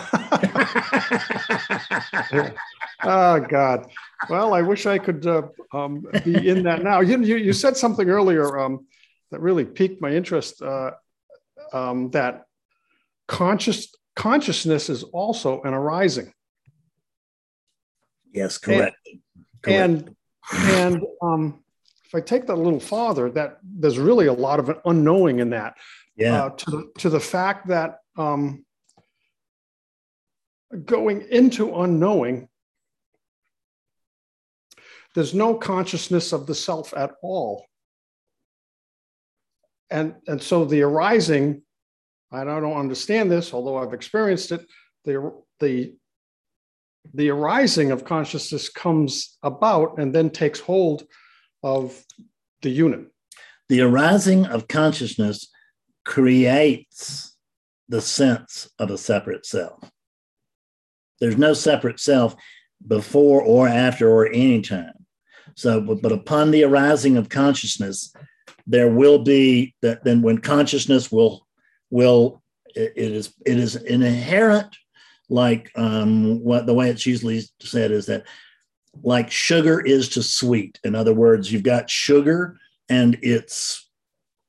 God. Well, I wish I could uh, um, be in that now. You, you, you said something earlier um, that really piqued my interest. Uh, um, that conscious consciousness is also an arising, yes, correct. correct. and and um, if I take that a little farther, that there's really a lot of an unknowing in that. yeah, uh, to the to the fact that um, going into unknowing, there's no consciousness of the self at all, and and so the arising, I don't understand this, although I've experienced it. The the the arising of consciousness comes about and then takes hold of the unit. the arising of consciousness creates the sense of a separate self. There's no separate self before or after or any time. So, but, but upon the arising of consciousness, there will be that. Then, when consciousness will will it, is it is inherent like um, what the way it's usually said is that like sugar is to sweet. In other words, you've got sugar and its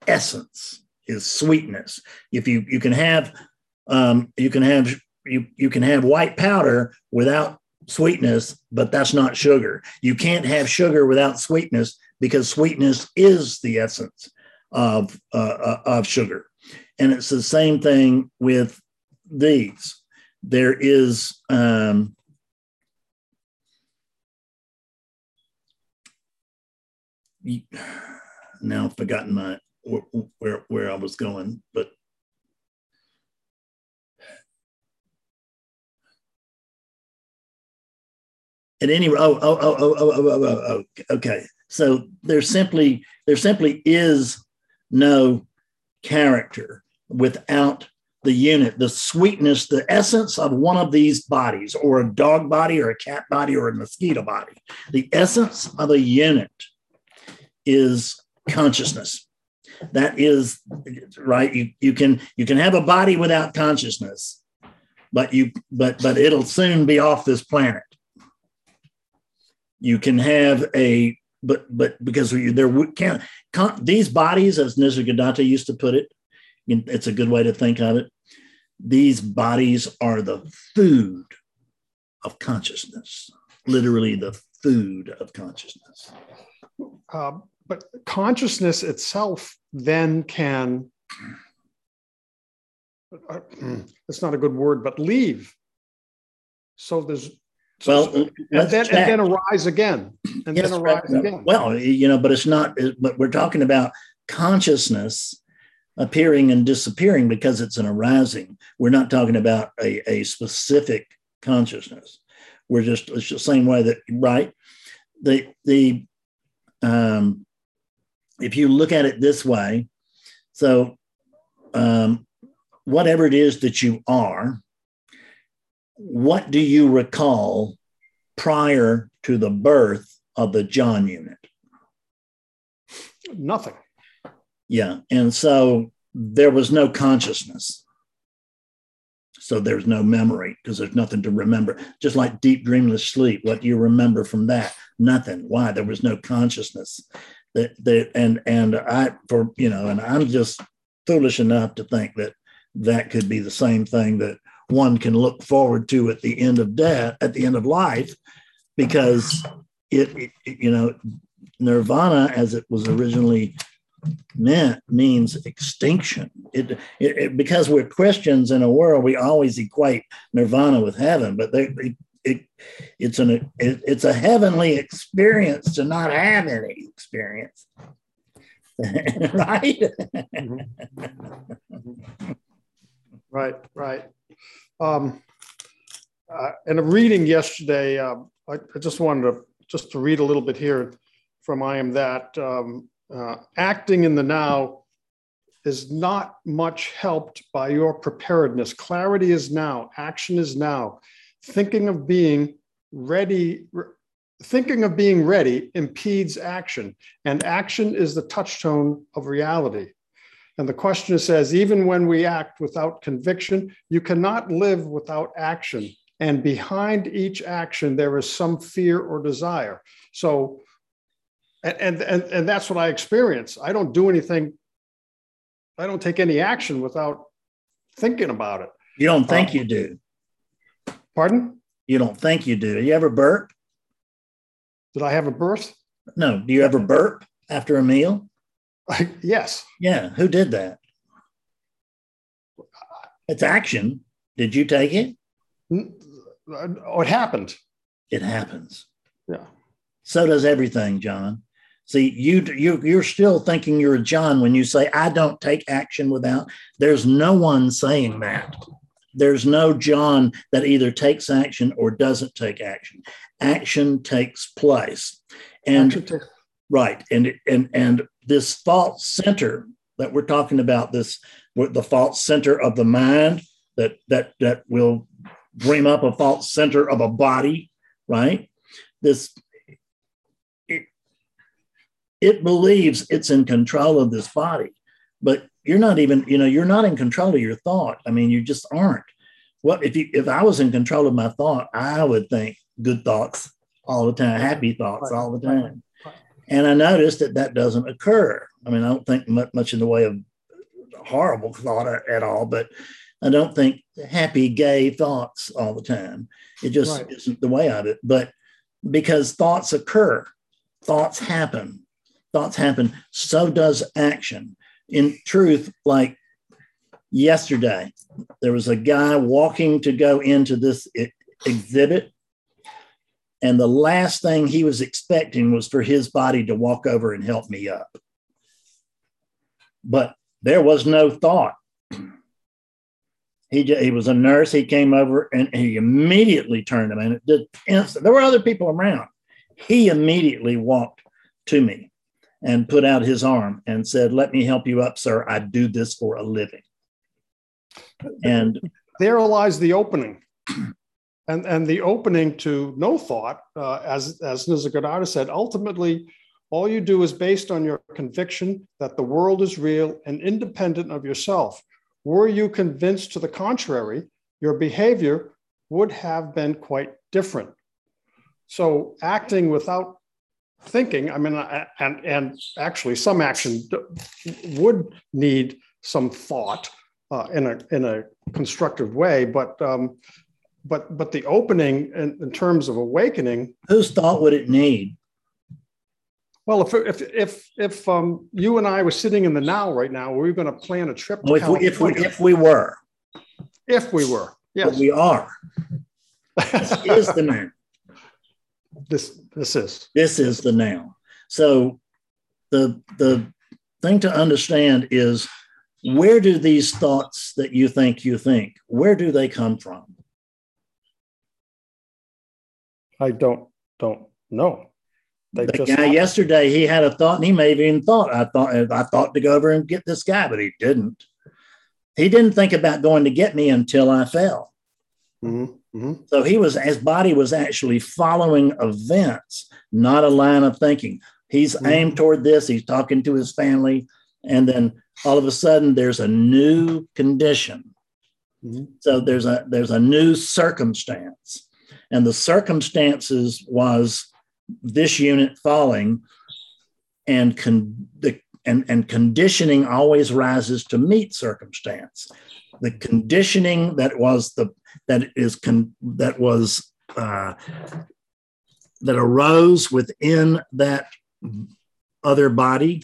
essence is sweetness. If you you can have um, you can have you you can have white powder without sweetness, but that's not sugar. You can't have sugar without sweetness because sweetness is the essence of uh, uh, of sugar, and it's the same thing with these. There is um, now I've forgotten my where, where I was going, but at any oh oh oh oh oh oh, oh, oh, oh okay. So there simply there simply is no character without the unit, the sweetness, the essence of one of these bodies, or a dog body, or a cat body, or a mosquito body. The essence of a unit is consciousness. That is right. You, you can you can have a body without consciousness, but you but but it'll soon be off this planet. You can have a but but because there can't con, these bodies, as Nisargadatta used to put it, it's a good way to think of it. These bodies are the food of consciousness, literally the food of consciousness. Uh, but consciousness itself then can uh, it's not a good word but leave so there's well and then, and then arise again and yes, then arise right. again well you know but it's not but we're talking about consciousness appearing and disappearing because it's an arising we're not talking about a, a specific consciousness we're just it's the same way that right the the um if you look at it this way, so um, whatever it is that you are, what do you recall prior to the birth of the John unit? Nothing. Yeah. And so there was no consciousness. So there's no memory because there's nothing to remember. Just like deep dreamless sleep, what do you remember from that? Nothing. Why? There was no consciousness that that and and I for you know and I'm just foolish enough to think that that could be the same thing that one can look forward to at the end of death at the end of life because it, it you know nirvana as it was originally meant means extinction. It, it, it, because we're christians in a world we always equate nirvana with heaven but they, it, it's an it, it's a heavenly experience to not have any experience. Right? Mm-hmm. right right. Um, uh, in a reading yesterday uh, I, I, just wanted to just to read a little bit here from I am that um, uh, acting in the now is not much helped by your preparedness. Clarity is now, action is now. Thinking of being ready, thinking of being ready impedes action, and action is the touchstone of reality. And the question says, even when we act without conviction, you cannot live without action. And behind each action, there is some fear or desire. So, and, and, and that's what I experience. I don't do anything, I don't take any action without thinking about it. You don't think um, you do. Pardon? You don't think you do. You ever burp? Did I have a burp? No. Do you ever burp after a meal? yes. Yeah. Who did that? It's action. Did you take it? Oh, it happened. It happens. Yeah. So does everything, John. See, you you you're still thinking you're a John when you say I don't take action without. There's no one saying that. There's no John that either takes action or doesn't take action. Action takes place, and right, and and and this thought center that we're talking about, this the thought center of the mind that that that will dream up a thought center of a body, right? This it believes it's in control of this body, but you're not even, you know, you're not in control of your thought. I mean, you just aren't. What if you if I was in control of my thought, I would think good thoughts all the time, happy thoughts all the time. And I noticed that that doesn't occur. I mean, I don't think much in the way of horrible thought at all, but I don't think happy, gay thoughts all the time. It just right. isn't the way of it. But because thoughts occur, thoughts happen, thoughts happen, so does action. In truth, like yesterday, there was a guy walking to go into this exhibit. And the last thing he was expecting was for his body to walk over and help me up. But there was no thought he, he was a nurse. He came over and he immediately turned him. And it did instant. There were other people around. He immediately walked to me and put out his arm and said, Let me help you up, sir. I do this for a living. And there lies the opening. And, and the opening to no thought, uh, as, as Nisargadatta said, ultimately, all you do is based on your conviction that the world is real and independent of yourself. Were you convinced to the contrary, your behavior would have been quite different. So acting without thinking, I mean, and, and actually some action would need some thought uh, in, a, in a constructive way, but, um, but, but the opening in, in terms of awakening. Whose thought would it need? Well, if if if if um, you and I were sitting in the now right now, we are going to plan a trip. To if, we, if we if we were, if we were, yes, but we are. this is the now. This this is this is the now. So the the thing to understand is where do these thoughts that you think you think where do they come from? I don't don't know. They the guy yesterday, he had a thought, and he may have even thought, I thought, I thought to go over and get this guy, but he didn't. He didn't think about going to get me until I fell. Mm-hmm. Mm-hmm. So he was, his body was actually following events, not a line of thinking. He's mm-hmm. aimed toward this. He's talking to his family, and then all of a sudden, there's a new condition. Mm-hmm. So there's a there's a new circumstance, and the circumstances was this unit falling and con- the, and, and conditioning always rises to meet circumstance the conditioning that was the that is con, that was uh, that arose within that other body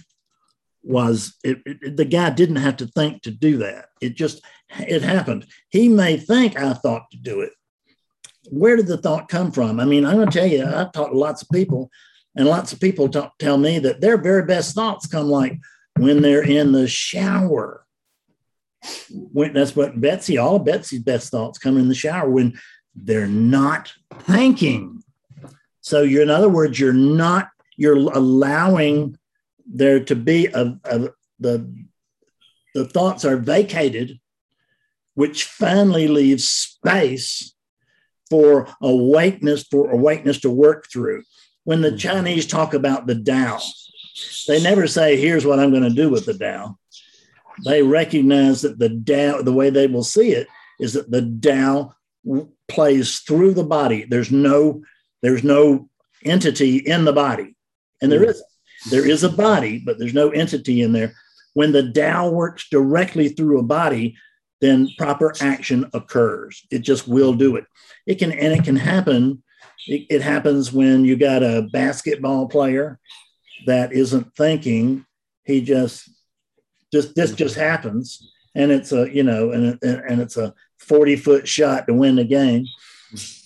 was it, it, the guy didn't have to think to do that it just it happened he may think i thought to do it where did the thought come from? I mean, I'm going to tell you, I've talked to lots of people, and lots of people talk, tell me that their very best thoughts come like when they're in the shower. When, that's what Betsy, all of Betsy's best thoughts come in the shower when they're not thinking. So you're, in other words, you're not, you're allowing there to be a, a the the thoughts are vacated, which finally leaves space for awakeness, for awakeness to work through. When the mm-hmm. Chinese talk about the Tao, they never say, here's what I'm going to do with the Tao. They recognize that the Tao, the way they will see it, is that the Tao plays through the body. There's no, there's no entity in the body. And there hmm. is there is a body, but there's no entity in there. When the Tao works directly through a body, then proper action occurs. It just will do it. It can, and it can happen. It, it happens when you got a basketball player that isn't thinking. He just, just this just happens, and it's a you know, and and it's a forty foot shot to win the game,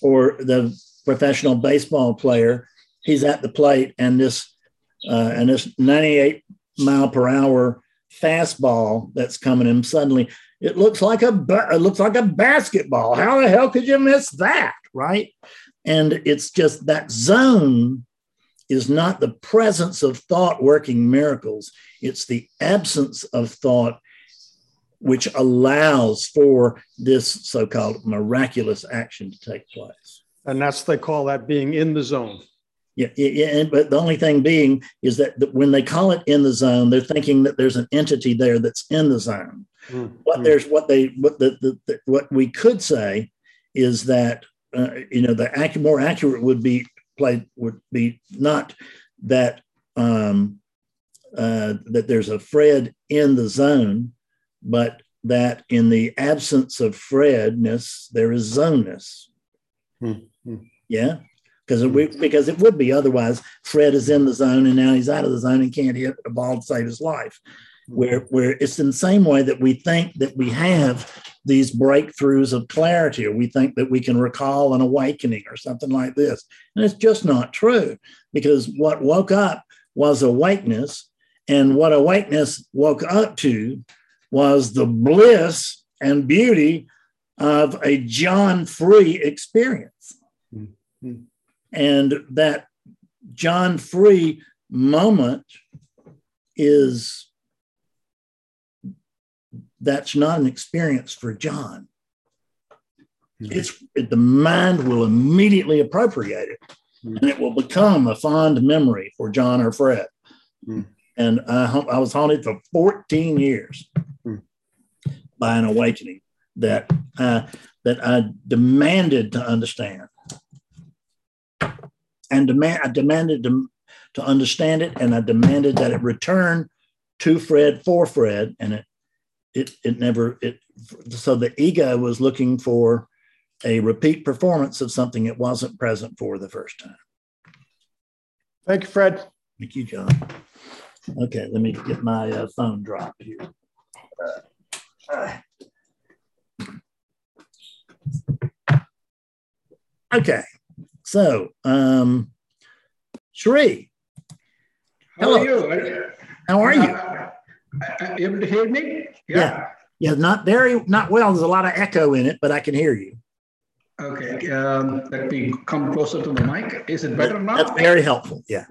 or the professional baseball player. He's at the plate, and this uh, and this 98 mile per hour fastball that's coming in suddenly it looks like a it looks like a basketball. How the hell could you miss that right? And it's just that zone is not the presence of thought working miracles it's the absence of thought which allows for this so-called miraculous action to take place and that's they call that being in the zone yeah, yeah, but the only thing being is that when they call it in the zone, they're thinking that there's an entity there that's in the zone. Mm-hmm. What there's what they what the, the, the, what we could say is that uh, you know the ac- more accurate would be played would be not that um, uh, that there's a Fred in the zone, but that in the absence of Fredness there is zoneness. Mm-hmm. Yeah because we because it would be otherwise. Fred is in the zone and now he's out of the zone and can't hit a ball to save his life. Where where it's in the same way that we think that we have these breakthroughs of clarity, or we think that we can recall an awakening or something like this, and it's just not true because what woke up was awakeness, and what awakeness woke up to was the bliss and beauty of a John free experience. Mm-hmm. And that John Free moment is that's not an experience for John. Mm-hmm. It's it, the mind will immediately appropriate it, mm-hmm. and it will become a fond memory for John or Fred. Mm-hmm. And I, I was haunted for 14 years hmm. by an awakening that I, that I demanded to understand and demand, I demanded to, to understand it, and I demanded that it return to Fred for Fred, and it it it never it. So the ego was looking for a repeat performance of something it wasn't present for the first time. Thank you, Fred. Thank you, John. Okay, let me get my uh, phone dropped here. Uh, uh. Okay, so, um, Sri. How hello. are you? How are you? Able to hear me? Yeah. yeah. yeah. not very, not well. There's a lot of echo in it, but I can hear you. Okay. Um, let me come closer to the mic. Is it better now? That's very helpful. Yeah.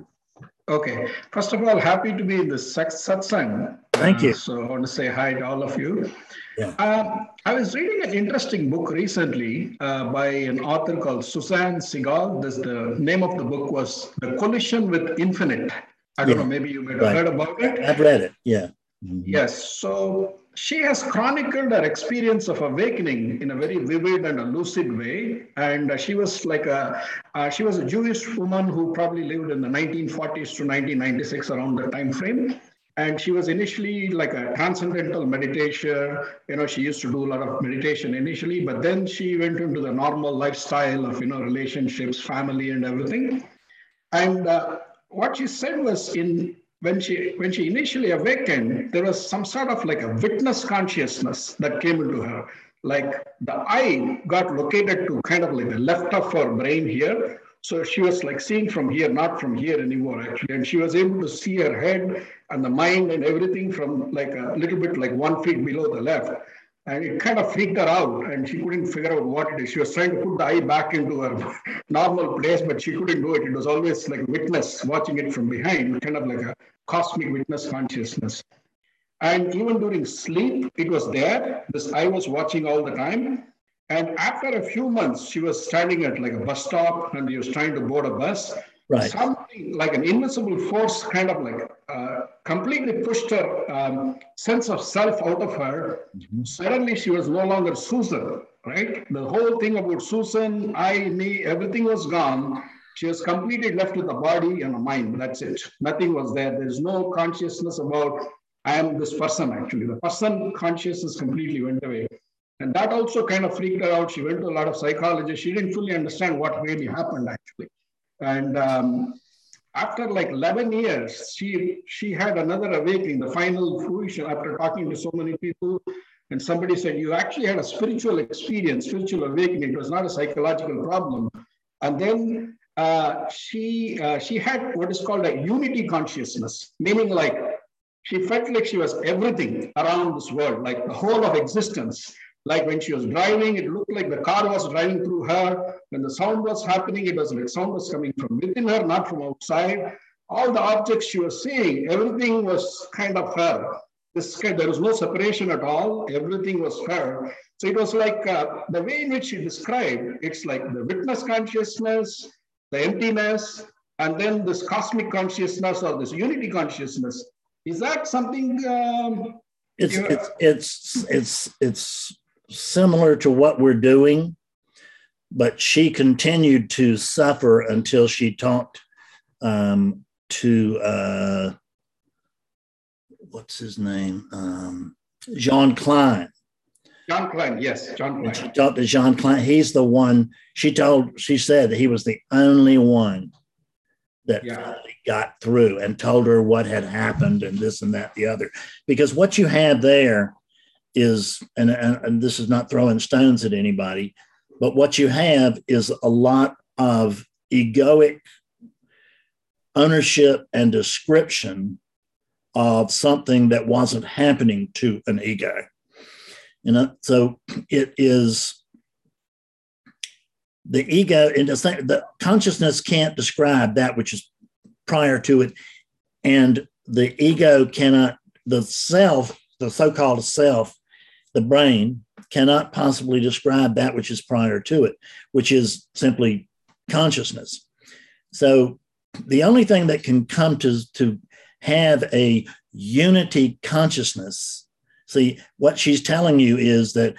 Okay. First of all, happy to be in the satsang. Thank you. Uh, so I want to say hi to all of you. Yeah. Um, I was reading an interesting book recently uh, by an author called Suzanne Segal. This the name of the book was The Collision with Infinite. I don't yeah. know, maybe you might have right. heard about it. I've read it. Yeah. Mm-hmm. Yes. So she has chronicled her experience of awakening in a very vivid and a lucid way. And she was like a uh, she was a Jewish woman who probably lived in the 1940s to 1996 around the time frame and she was initially like a transcendental meditation you know she used to do a lot of meditation initially but then she went into the normal lifestyle of you know relationships family and everything and uh, what she said was in when she when she initially awakened there was some sort of like a witness consciousness that came into her like the eye got located to kind of like the left of her brain here so she was like seeing from here, not from here anymore, actually. And she was able to see her head and the mind and everything from like a little bit like one feet below the left. And it kind of freaked her out and she couldn't figure out what it is. She was trying to put the eye back into her normal place, but she couldn't do it. It was always like witness watching it from behind, kind of like a cosmic witness consciousness. And even during sleep, it was there. This eye was watching all the time. And after a few months, she was standing at like a bus stop and she was trying to board a bus. Right. Something like an invisible force kind of like uh, completely pushed her um, sense of self out of her. Mm-hmm. Suddenly, she was no longer Susan, right? The whole thing about Susan, I, me, everything was gone. She was completely left with the body and the mind. That's it. Nothing was there. There's no consciousness about I am this person actually. The person consciousness completely went away. And that also kind of freaked her out. She went to a lot of psychologists. She didn't fully understand what really happened actually. And um, after like 11 years, she she had another awakening, the final fruition after talking to so many people. And somebody said, You actually had a spiritual experience, spiritual awakening. It was not a psychological problem. And then uh, she uh, she had what is called a unity consciousness, meaning like she felt like she was everything around this world, like the whole of existence. Like when she was driving, it looked like the car was driving through her. When the sound was happening, it was like sound was coming from within her, not from outside. All the objects she was seeing, everything was kind of her. This kind, there was no separation at all. Everything was her. So it was like uh, the way in which she described. It's like the witness consciousness, the emptiness, and then this cosmic consciousness or this unity consciousness. Is that something? Um, it's, it's it's it's it's similar to what we're doing, but she continued to suffer until she talked um, to uh, what's his name, um, Jean Klein. John Klein, yes, John Klein. She talked to John Klein. He's the one. She told. She said that he was the only one that Yeah. got through and told her what had happened and this and that the other. Because what you had there is, and, and, and this is not throwing stones at anybody, but what you have is a lot of egoic ownership and description of something that wasn't happening to an ego. You know, so it is the ego and the, consciousness can't describe that which is prior to it and the ego cannot the self the so-called self the brain cannot possibly describe that which is prior to it which is simply consciousness so the only thing that can come to to have a unity consciousness see what she's telling you is that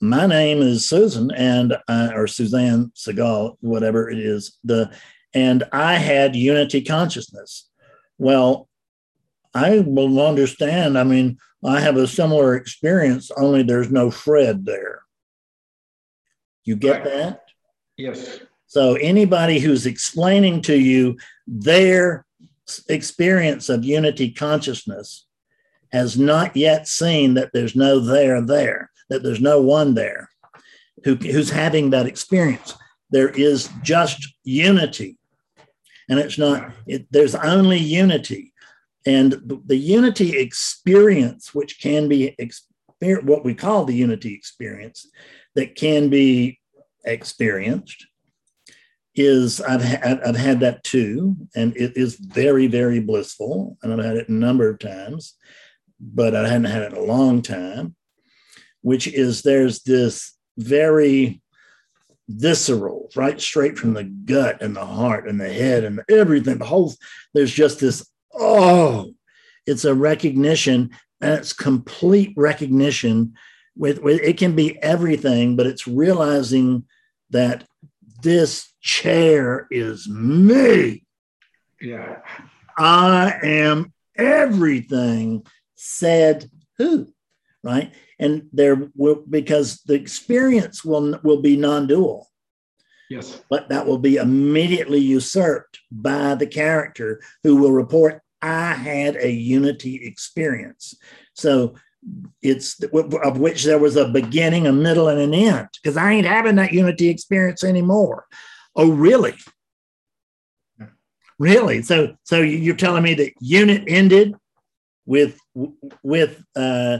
my name is Susan and uh, or Suzanne Segal, whatever it is. The and I had unity consciousness. Well, I will understand. I mean, I have a similar experience, only there's no Fred there. You get Right. that? Yes. So anybody who's explaining to you their experience of unity consciousness has not yet seen that there's no there there, that there's no one there who, who's having that experience. There is just unity. And it's not, it, there's only unity. And the, unity experience, which can be exper- what we call the unity experience, that can be experienced is I've, ha- I've had that too, and it is very, very blissful. And I've had it a number of times, but I hadn't had it in a long time, which is there's this very visceral, right straight from the gut and the heart and the head and everything. The whole, there's just this, oh, it's a recognition and it's complete recognition with, with it can be everything, but it's realizing that this chair is me. Yeah. I am everything said who, right? And there will because the experience will will be non-dual, Yes. but that will be immediately usurped by the character who will report, I had a unity experience. So it's of which there was a beginning, a middle, and an end, because I ain't having that unity experience anymore. Oh, really? Really? So, so you're telling me that unit ended with with uh,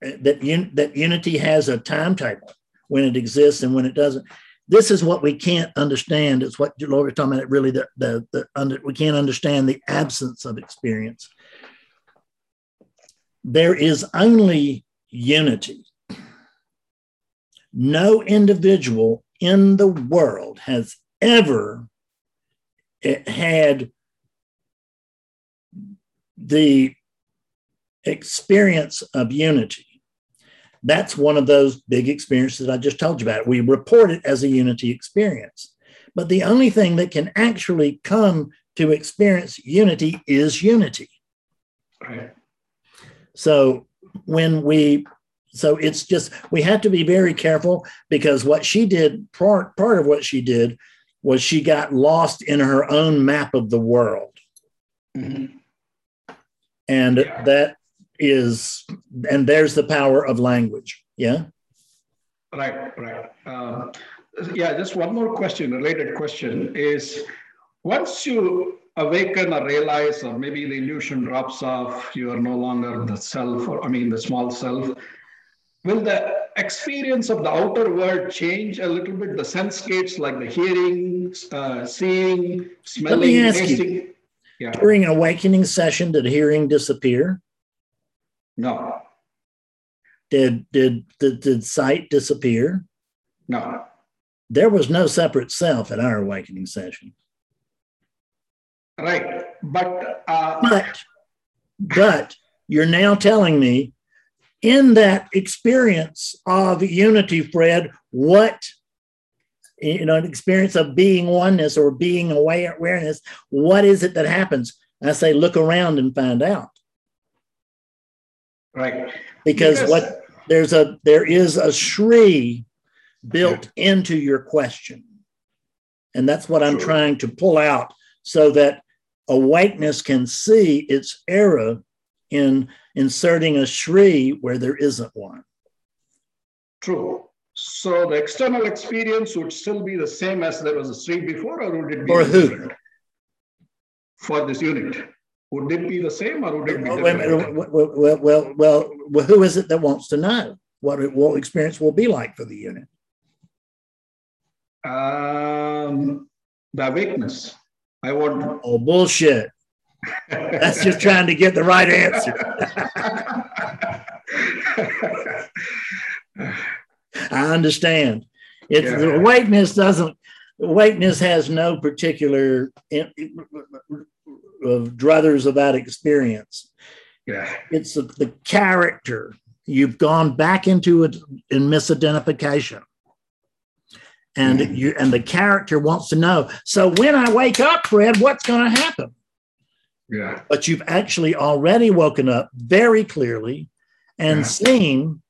that un, that unity has a timetable when it exists and when it doesn't. This is what we can't understand. It's what Lloyd was talking about. Really, the the, the under, we can't understand the absence of experience. There is only unity. No individual in the world has ever eh, had the experience of unity. That's one of those big experiences that I just told you about. We report it as a unity experience. But the only thing that can actually come to experience unity is unity. Right. So when we so it's just we have to be very careful because what she did part part of what she did was she got lost in her own map of the world. Mm-hmm. And yeah. that is and there's the power of language. Yeah. Right, right. Uh, yeah, just one more question, related question is once you awaken or realize, or maybe the illusion drops off, you are no longer the self, or I mean, the small self, will the experience of the outer world change a little bit? The sense gates, like the hearing, uh, seeing, smelling, Let me ask tasting? You, yeah. During an awakening session, did hearing disappear? No. Did, did, did, did sight disappear? No. There was no separate self at our awakening session. Right. But, uh... but, but you're now telling me in that experience of unity, Fred, what you know, an experience of being oneness or being aware awareness, what is it that happens? I say, look around and find out. Right. Because, because what there's a there is a Sri built yeah. into your question. And that's what I'm trying to pull out so that awakeness can see its error in inserting a Sri where there isn't one. True. So the external experience would still be the same as there was a Sri before, or would it be for who? For this unit. Would it be the same or would it be different? Well, well, well, well, well, who is it that wants to know what it, what experience will be like for the unit? Um, the awakeness. I want. Oh, bullshit. That's just trying to get the right answer. I understand. It's yeah. the awakeness doesn't awakeness has no particular of druthers of that experience. Yeah. It's the, the character. You've gone back into it in misidentification. And mm. you and the character wants to know. So when I wake up, Fred, what's going to happen? Yeah. But you've actually already woken up very clearly and yeah. seen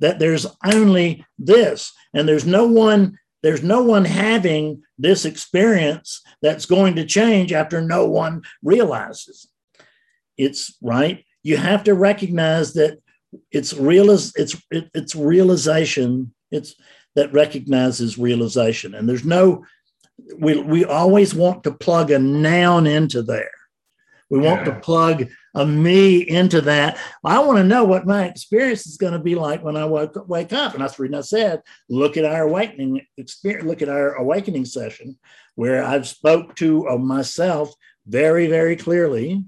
that there's only this and there's no one there's no one having this experience that's going to change after no one realizes. It's right you have to recognize that it's real it's it, it's realization it's that recognizes realization. And there's no we we always want to plug a noun into there we want to plug a me into that. I want to know what my experience is going to be like when I wake, wake up. And that's the reason I said, look at our awakening experience, look at our awakening session where I've spoke to uh, myself very, very clearly.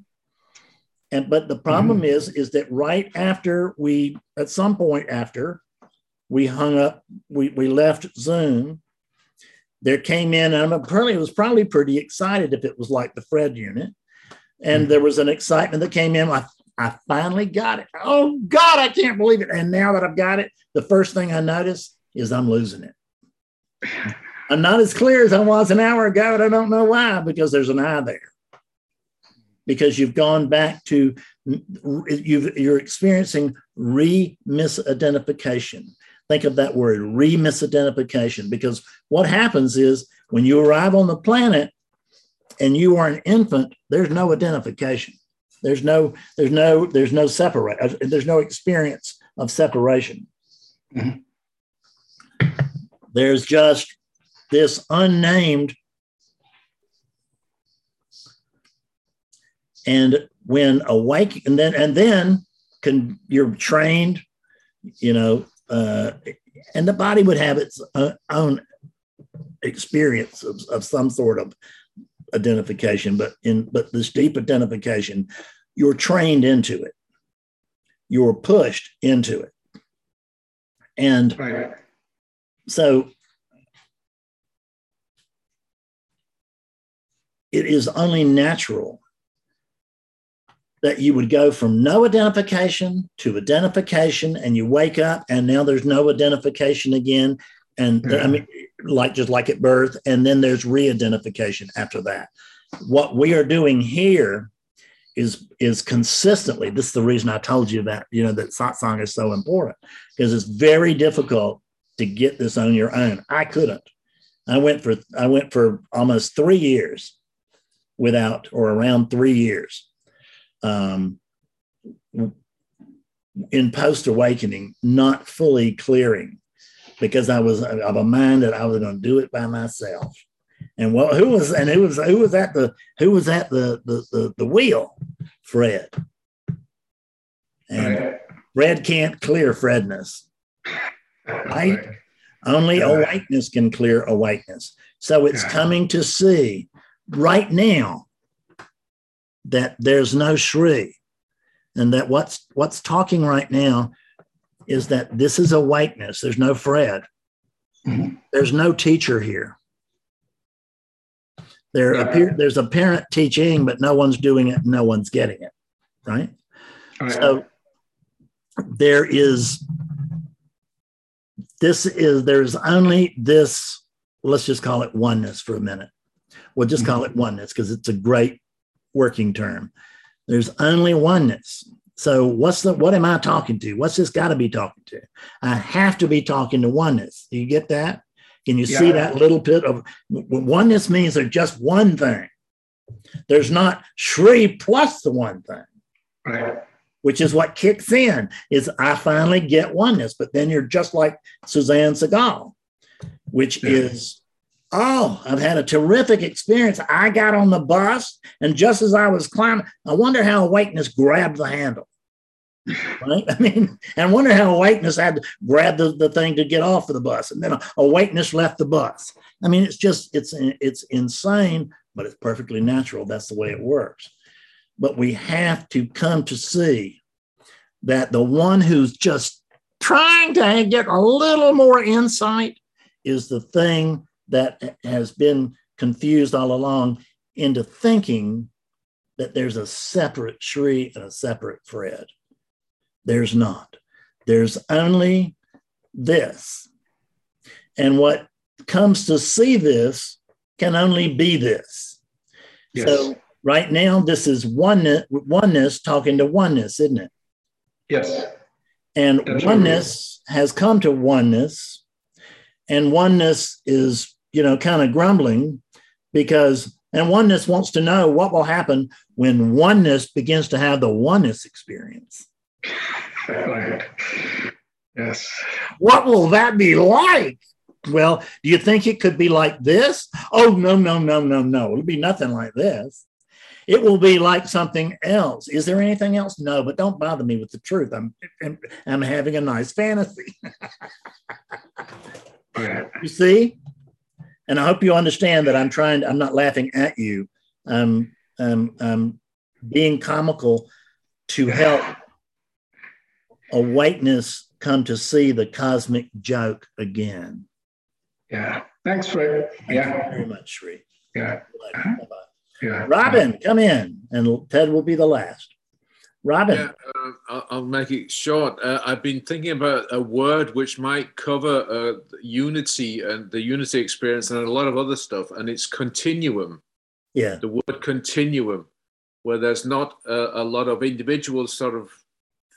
And but the problem mm-hmm. is, is that right after we, at some point after we hung up, we, we left Zoom, there came in, and I'm apparently it was probably pretty excited if it was like the Fred unit and there was an excitement that came in. I, I finally got it. Oh God, I can't believe it. And now that I've got it, the first thing I notice is I'm losing it. I'm not as clear as I was an hour ago, and I don't know why, because there's an I there. Because you've gone back to you've you're experiencing re-misidentification. Think of that word, re-misidentification, because what happens is when you arrive on the planet, and you are an infant, there's no identification. There's no, there's no, there's no separate, uh, there's no experience of separation. Mm-hmm. There's just this unnamed. And when awake, and then and then can you're trained you know, uh, and the body would have its uh, own experience of, of some sort of identification, but in but this deep identification, you're trained into it. You're pushed into it. And Right. so it is only natural that you would go from no identification to identification and you wake up and now there's no identification again and i mean like just like at birth and then there's re-identification after that. What we are doing here is is consistently this is the reason i told you that you know that satsang is so important because it's very difficult to get this on your own. I couldn't. I went for i went for almost three years without or around three years um, in post awakening, not fully clearing because I was of a mind that I was going to do it by myself. And well, who was and who was who was at the who was at the the the, the wheel? Fred. And Right. Fred can't clear Fredness. Right? Right. Only Yeah. awakeness can clear awakeness. So it's Yeah. coming to see right now that there's no Shri, and that what's what's talking right now is that this is a whiteness. There's no Fred. Mhm. There's no teacher here. There Yeah. appear there's a parent teaching, but no one's doing it. No one's getting it. Right. Right. So there is this is there's only this let's just call it oneness for a minute we'll just call it oneness because it's a great working term there's only oneness so what's the what am i talking to what's this got to be talking to i have to be talking to oneness do you get that can you see that little bit of oneness means there's just one thing there's not shri plus the one thing right. which is what kicks in is I finally get oneness. But then you're just like Suzanne Segal, which Yeah. is, oh, I've had a terrific experience. I got on the bus, and just as I was climbing, I wonder how awakeness grabbed the handle. Right? I mean, and wonder how awakeness had to grab the, the thing to get off of the bus, and then awakeness left the bus. I mean, it's just it's it's insane, but it's perfectly natural. That's the way it works but we have to come to see that the one who's just trying to get a little more insight is the thing that has been confused all along into thinking that there's a separate Shri and a separate Fred. There's not. There's only this. And what comes to see this can only be this. Yes. So right now, this is oneness, oneness talking to oneness, isn't it? yes. And That's oneness has come to oneness, and oneness is, you know, kind of grumbling because, and oneness wants to know what will happen when oneness begins to have the oneness experience. Right. Yes. What will that be like? Well, do you think it could be like this? Oh, no, no, no, no, no. It'll be nothing like this. It will be like something else. Is there anything else? No, but don't bother me with the truth. I'm I'm, I'm having a nice fantasy. You see? And I hope you understand that I'm trying, I'm not laughing at you. I'm, I'm, I'm being comical to help awakeness come to see the cosmic joke again. Yeah. Thanks, Fred. Thank you Yeah. very much, Sri. Yeah. Bye-bye. Yeah. Robin, come in, and Ted will be the last. Robin, Yeah, uh, I'll, I'll make it short. Uh, I've been thinking about a word which might cover uh, unity and the unity experience and a lot of other stuff, and it's continuum. yeah, The word continuum, where there's not a, a lot of individuals sort of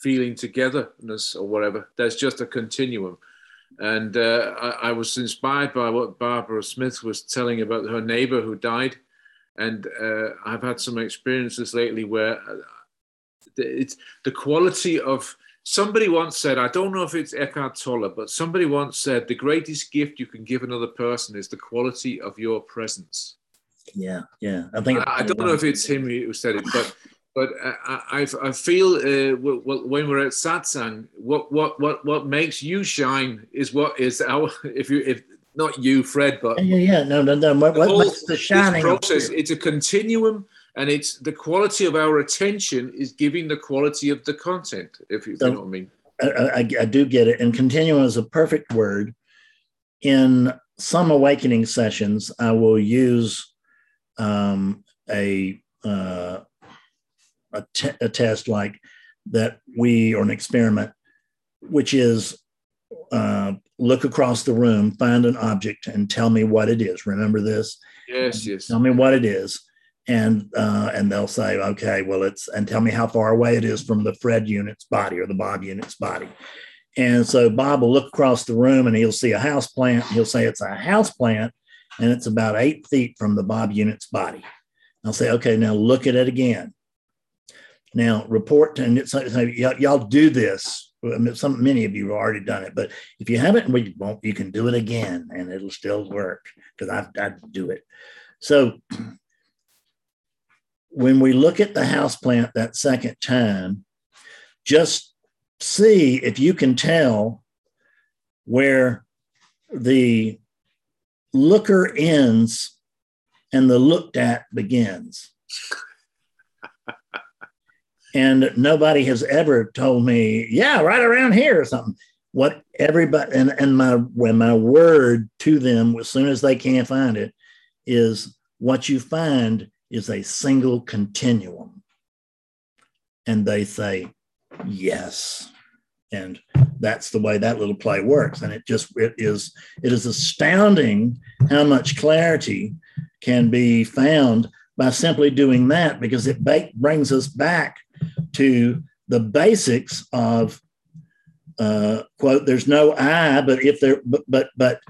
feeling togetherness or whatever. There's just a continuum. And uh, I, I was inspired by what Barbara Smith was telling about her neighbor who died. And uh, I've had some experiences lately where uh, it's the quality of somebody once said i don't know if it's eckhart tolle but somebody once said the greatest gift you can give another person is the quality of your presence yeah, yeah. I think i, I don't know if it's him who said it but But I, I, I feel uh, when we're at satsang, what, what, what, what makes you shine is what is our, if you, if not you, Fred, but yeah, yeah, no, no, no. What, the what whole- makes the shining? process, it's a continuum and it's the quality of our attention is giving the quality of the content, if you, if you know what I mean. I, I, I do get it. And continuum is a perfect word. In some awakening sessions, I will use um, a, uh, a, test like that we, or an experiment, which is uh, look across the room, find an object, and tell me what it is. Remember this? Yes, yes. Tell me what it is. And uh, and they'll say, okay, well, it's and tell me how far away it is from the Fred unit's body or the Bob unit's body. And so Bob will look across the room and he'll see a house plant. He'll say it's a house plant and it's about eight feet from the Bob unit's body. I'll say, okay, now look at it again. Now report and it's, it's, y'all, y'all do this. I mean, some many of you have already done it, but if you haven't, we won't. You can do it again, and it'll still work because I I do it. So when we look at the house plant that second time, just see if you can tell where the looker ends and the looked at begins. And nobody has ever told me, yeah, right around here or something. What everybody and, and my when my word to them as soon as they can't find it is what you find is a single continuum. And they say, yes. And that's the way that little play works. And it just it is it is astounding how much clarity can be found by simply doing that because it ba- brings us back to the basics of uh, quote there's no i but if there but but but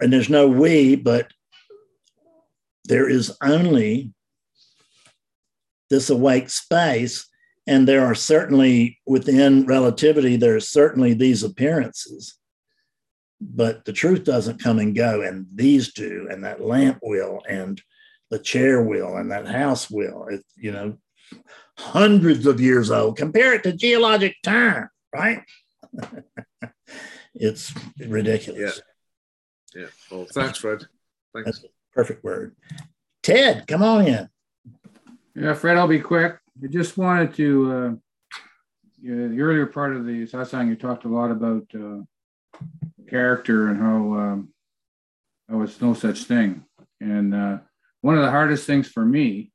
and there's no we but there is only this awake space. And there are certainly within relativity there are certainly these appearances but the truth doesn't come and go. And these do and that lamp will and the chair will and that house will it, you know hundreds of years old compare it to geologic time right it's ridiculous Yeah. Yeah. Well, thanks, Fred. Thanks. That's a perfect word ted come on in Yeah, Fred, I'll be quick. I just wanted to, uh, yeah, the earlier part of the satsang, you talked a lot about uh, character and how um, how it's no such thing. And uh, one of the hardest things for me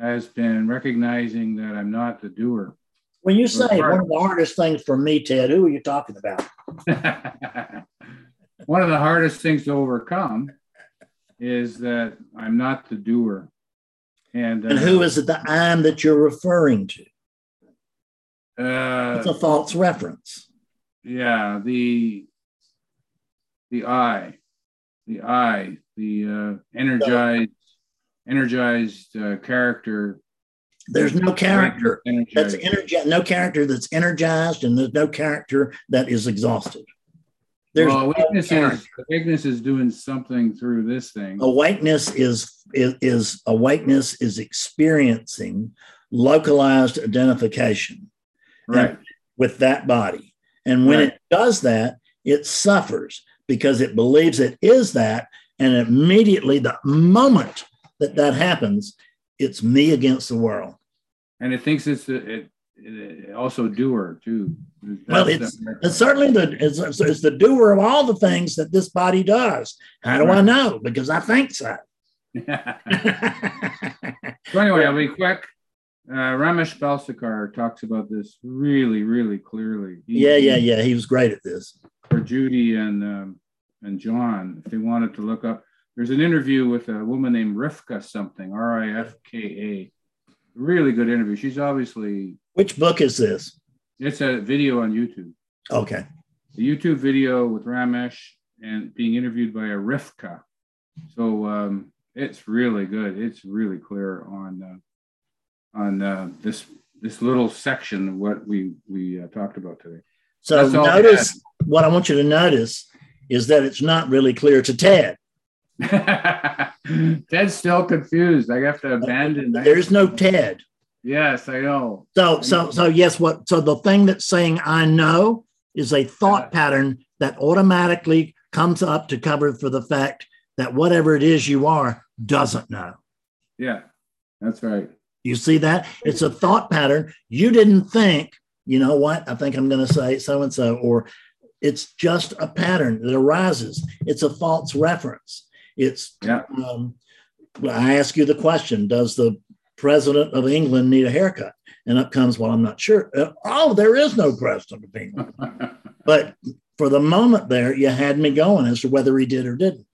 has been recognizing that I'm not the doer. when you say one of the hardest things for me ted who are you talking about one of the hardest things to overcome is that I'm not the doer. And, uh, and who is it the i'm that you're referring to uh, it's a false reference yeah the the eye the eye the uh, energized energized uh, character. There's no character. that's energized. energi- no character that's energized and there's no character that is exhausted. There's well, no weakness is weakness is doing something through this thing. Awakeness is, is is awakeness is experiencing localized identification. Right. with that body. And when Right. it does that it suffers because it believes it is that and immediately the moment that that happens it's me against the world. And it thinks it's it, it also doer too. Well it's, it's certainly the it's, it's- the doer of all the things that this body does. How do i know? Because i think so. So anyway, I'll be quick. Uh, Ramesh Balsekar talks about this really, really clearly. He- yeah yeah yeah. He was great at this. For Judy and um, and John, if they wanted to look up, there's an interview with a woman named Rifka something, R I F K A. Really good interview. She's obviously which book is this it's a video on YouTube. okay The YouTube video with Ramesh and being interviewed by a Rifka. So um, it's really good. It's really clear on uh, on uh, this this little section of what we we uh, talked about today. so That's all I notice what i want you to notice is that it's not really clear to ted Ted's still confused. I have to abandon that. there's no ted Yes, I know. So, so, so yes, what, so the thing that's saying I know is a thought pattern that automatically comes up to cover for the fact that whatever it is you are doesn't know. Yeah, that's right. You see that? It's a thought pattern. You didn't think, you know what? I think I'm going to say so and so, or it's just a pattern that arises. It's a false reference. It's, yeah. Um, I ask you the question Does the president of England need a haircut? And up comes, well, I'm not sure. Uh, oh, there is no president of England. but for the moment there, you had me going as to whether he did or didn't.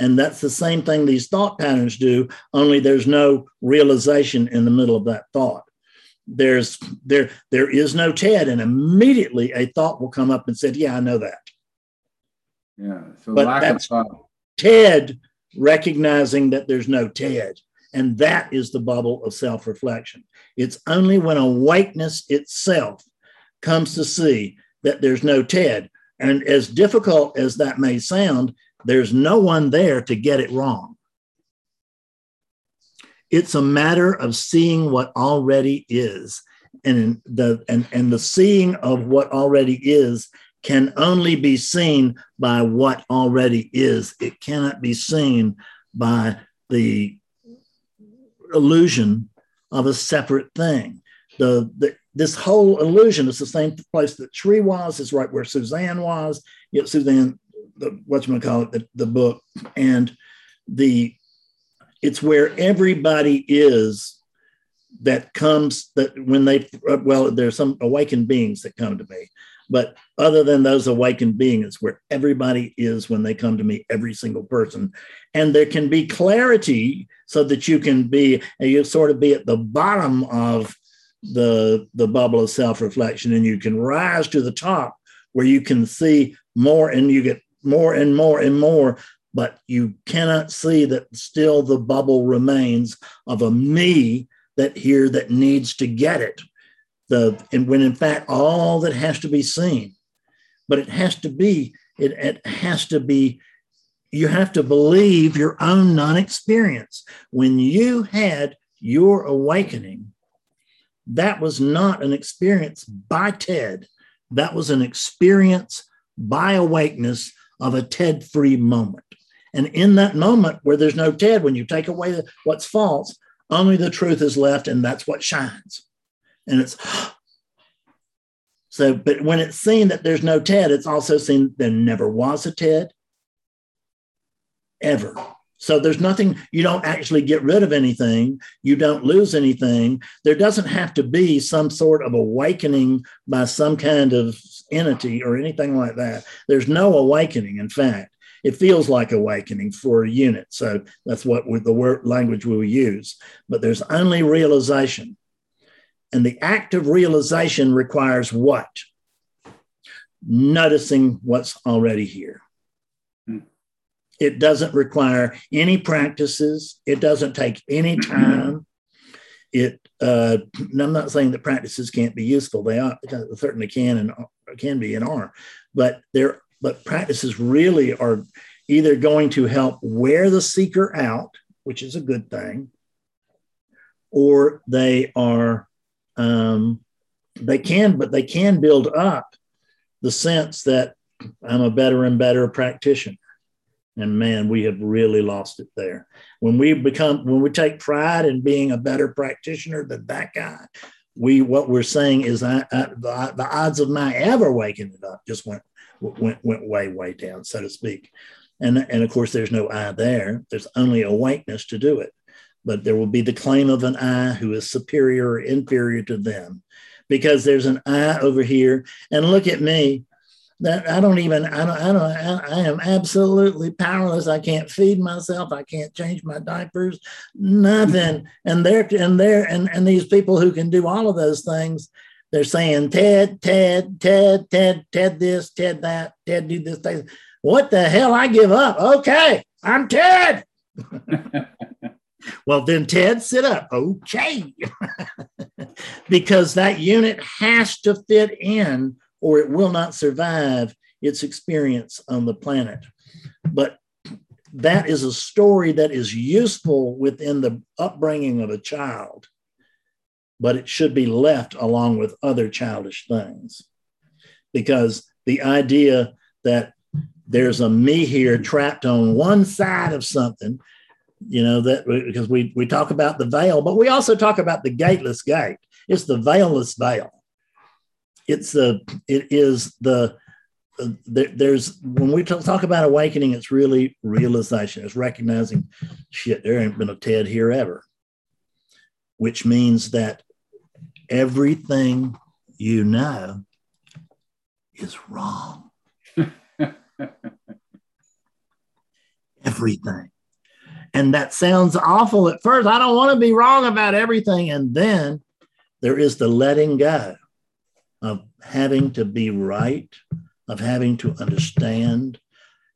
And that's the same thing these thought patterns do, only there's no realization in the middle of that thought. There's there there is no Ted, and immediately a thought will come up and said, Yeah, I know that. Yeah. So but lack of thought. Ted recognizing that there's no Ted. And that is the bubble of self reflection. It's only when awakeness itself comes to see that there's no Ted. And as difficult as that may sound, there's no one there to get it wrong. It's a matter of seeing what already is. And the, and, and the seeing of what already is can only be seen by what already is. It cannot be seen by the illusion of a separate thing. The, the this whole illusion is the same place that Sri was, is right where Suzanne was. Know, Suzanne, the what you call it, the, the book, and the it's where everybody is that comes that when they well, there's some awakened beings that come to me, but other than those awakened beings, where everybody is when they come to me, every single person. And there can be clarity so that you can be, you sort of be at the bottom of the, the bubble of self reflection and you can rise to the top where you can see more and you get more and more and more. But you cannot see that still the bubble remains of a me that here that needs to get it the and when in fact all that has to be seen but it has to be it, it has to be you have to believe your own non-experience. When you had your awakening that was not an experience by ted. That was an experience by awakeness of a ted free moment. And in that moment where there's no ted when you take away what's false only the truth is left and that's what shines and it's so but when it's seen that there's no ted it's also seen there never was a ted. Ever. So there's nothing you don't actually get rid of anything. You don't lose anything. There doesn't have to be some sort of awakening by some kind of entity or anything like that. There's no awakening in fact. It feels like awakening for a unit. So that's what the word language we'll use. But there's only realization and the act of realization requires what? Noticing what's already here. Hmm. It doesn't require any practices. It doesn't take any time. It. Uh, I'm not saying that practices can't be useful. They are certainly can and can be and are, but they're but practices really are either going to help wear the seeker out, which is a good thing, or they are um, they can, but they can build up the sense that I'm a better and better practitioner. And man, we have really lost it there. When we become, when we take pride in being a better practitioner than that guy, we what we're saying is I, I, the, the odds of my ever waking it up just went went went way way down, so to speak. And and of course, there's no I there. There's only a awakeness to do it but there will be the claim of an I who is superior or inferior to them because there's an I over here. And look at me. That I don't even, I don't, I don't, I, am absolutely powerless. I can't feed myself. I can't change my diapers, nothing. And they're, and they're, and, and these people who can do all of those things, they're saying, Ted, Ted, Ted, Ted, Ted this, Ted that, Ted do this thing. What the hell? I give up. Okay, I'm Ted. Well, then, Ted, sit up. Okay. because that unit has to fit in or it will not survive its experience on the planet. But that is a story that is useful within the upbringing of a child. but it should be left along with other childish things. Because the idea that there's a me here trapped on one side of something, you know, that because we, we talk about the veil, but we also talk about the gateless gate. It's the veilless veil. It's the, it is the, uh, there, there's when we talk about awakening, it's really realization. It's recognizing, shit, there ain't been a Ted here ever, which means that everything you know is wrong. everything. And that sounds awful at first. I don't want to be wrong about everything. And then there is the letting go of having to be right, of having to understand,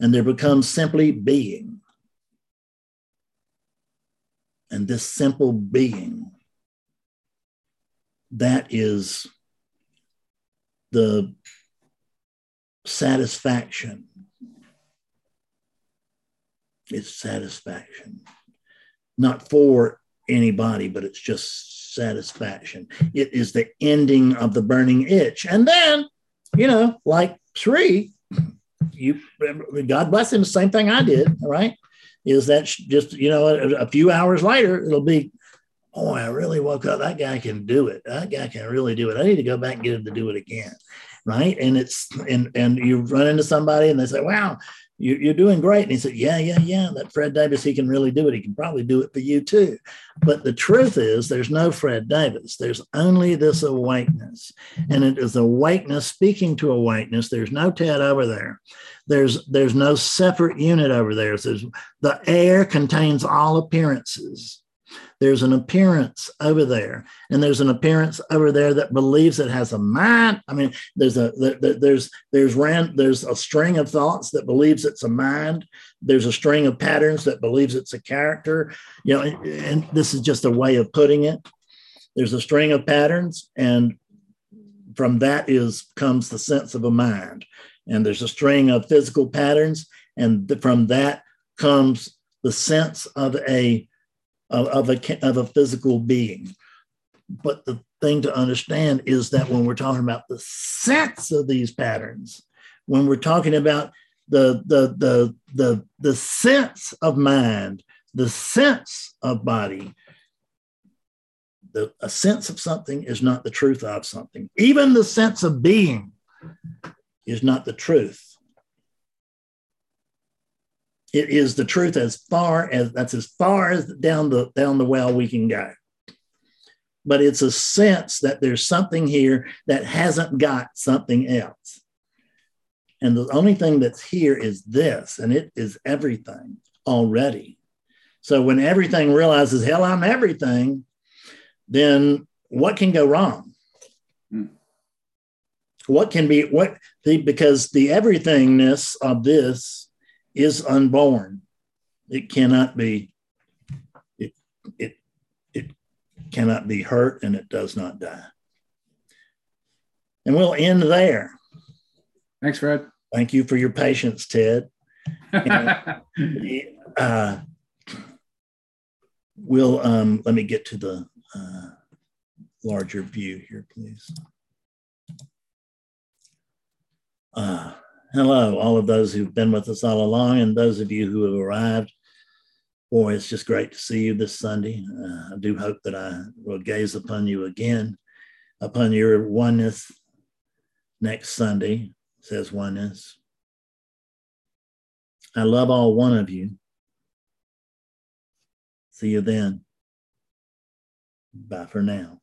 and there becomes simply being. And this simple being, that is the satisfaction. It's satisfaction, not for anybody, but it's just satisfaction. It is the ending of the burning itch. And then, you know, like Sri, you God bless him, same thing I did, right? Is that just, you know, a, a few hours later, it'll be, oh, I really woke up. That guy can do it. That guy can really do it. I need to go back and get him to do it again. Right. And it's, and, and you run into somebody and they say, wow, you, are doing great. And he said, Yeah, yeah, yeah. That Fred Davis, he can really do it. He can probably do it for you too. But the truth is, there's no Fred Davis. There's only this awakeness. And it is awakeness speaking to awakeness. There's no Ted over there. There's there's no separate unit over there. There's the air contains all appearances. There's an appearance over there, and there's an appearance over there that believes it has a mind. I mean, there's a there's there's ran there's a string of thoughts that believes it's a mind. There's a string of patterns that believes it's a character. You know, and, this is just a way of putting it. There's a string of patterns, and from that is comes the sense of a mind. And there's a string of physical patterns, and from that comes the sense of a of, of, a, of a physical being. But the thing to understand is that when we're talking about the sense of these patterns, when we're talking about the, the, the, the, the sense of mind, the sense of body, the, a sense of something is not the truth of something. Even the sense of being is not the truth. It is the truth as far as that's as far as down the down the well we can go. But it's a sense that there's something here that hasn't got something else. And the only thing that's here is this, and it is everything already. So when everything realizes, hell, I'm everything, then what can go wrong? Hmm. What can be what the because the everythingness of this is unborn. It cannot be, it, it, it cannot be hurt and it does not die. And we'll end there. Thanks, Fred. Thank you for your patience, Ted. and, uh, we'll um, let me get to the uh, larger view here, please. Uh, hello, all of those who've been with us all along and those of you who have arrived. Boy, it's just great to see you this Sunday. Uh, I do hope that I will gaze upon you again, upon your oneness next Sunday, says oneness. I love all one of you. See you then. Bye for now.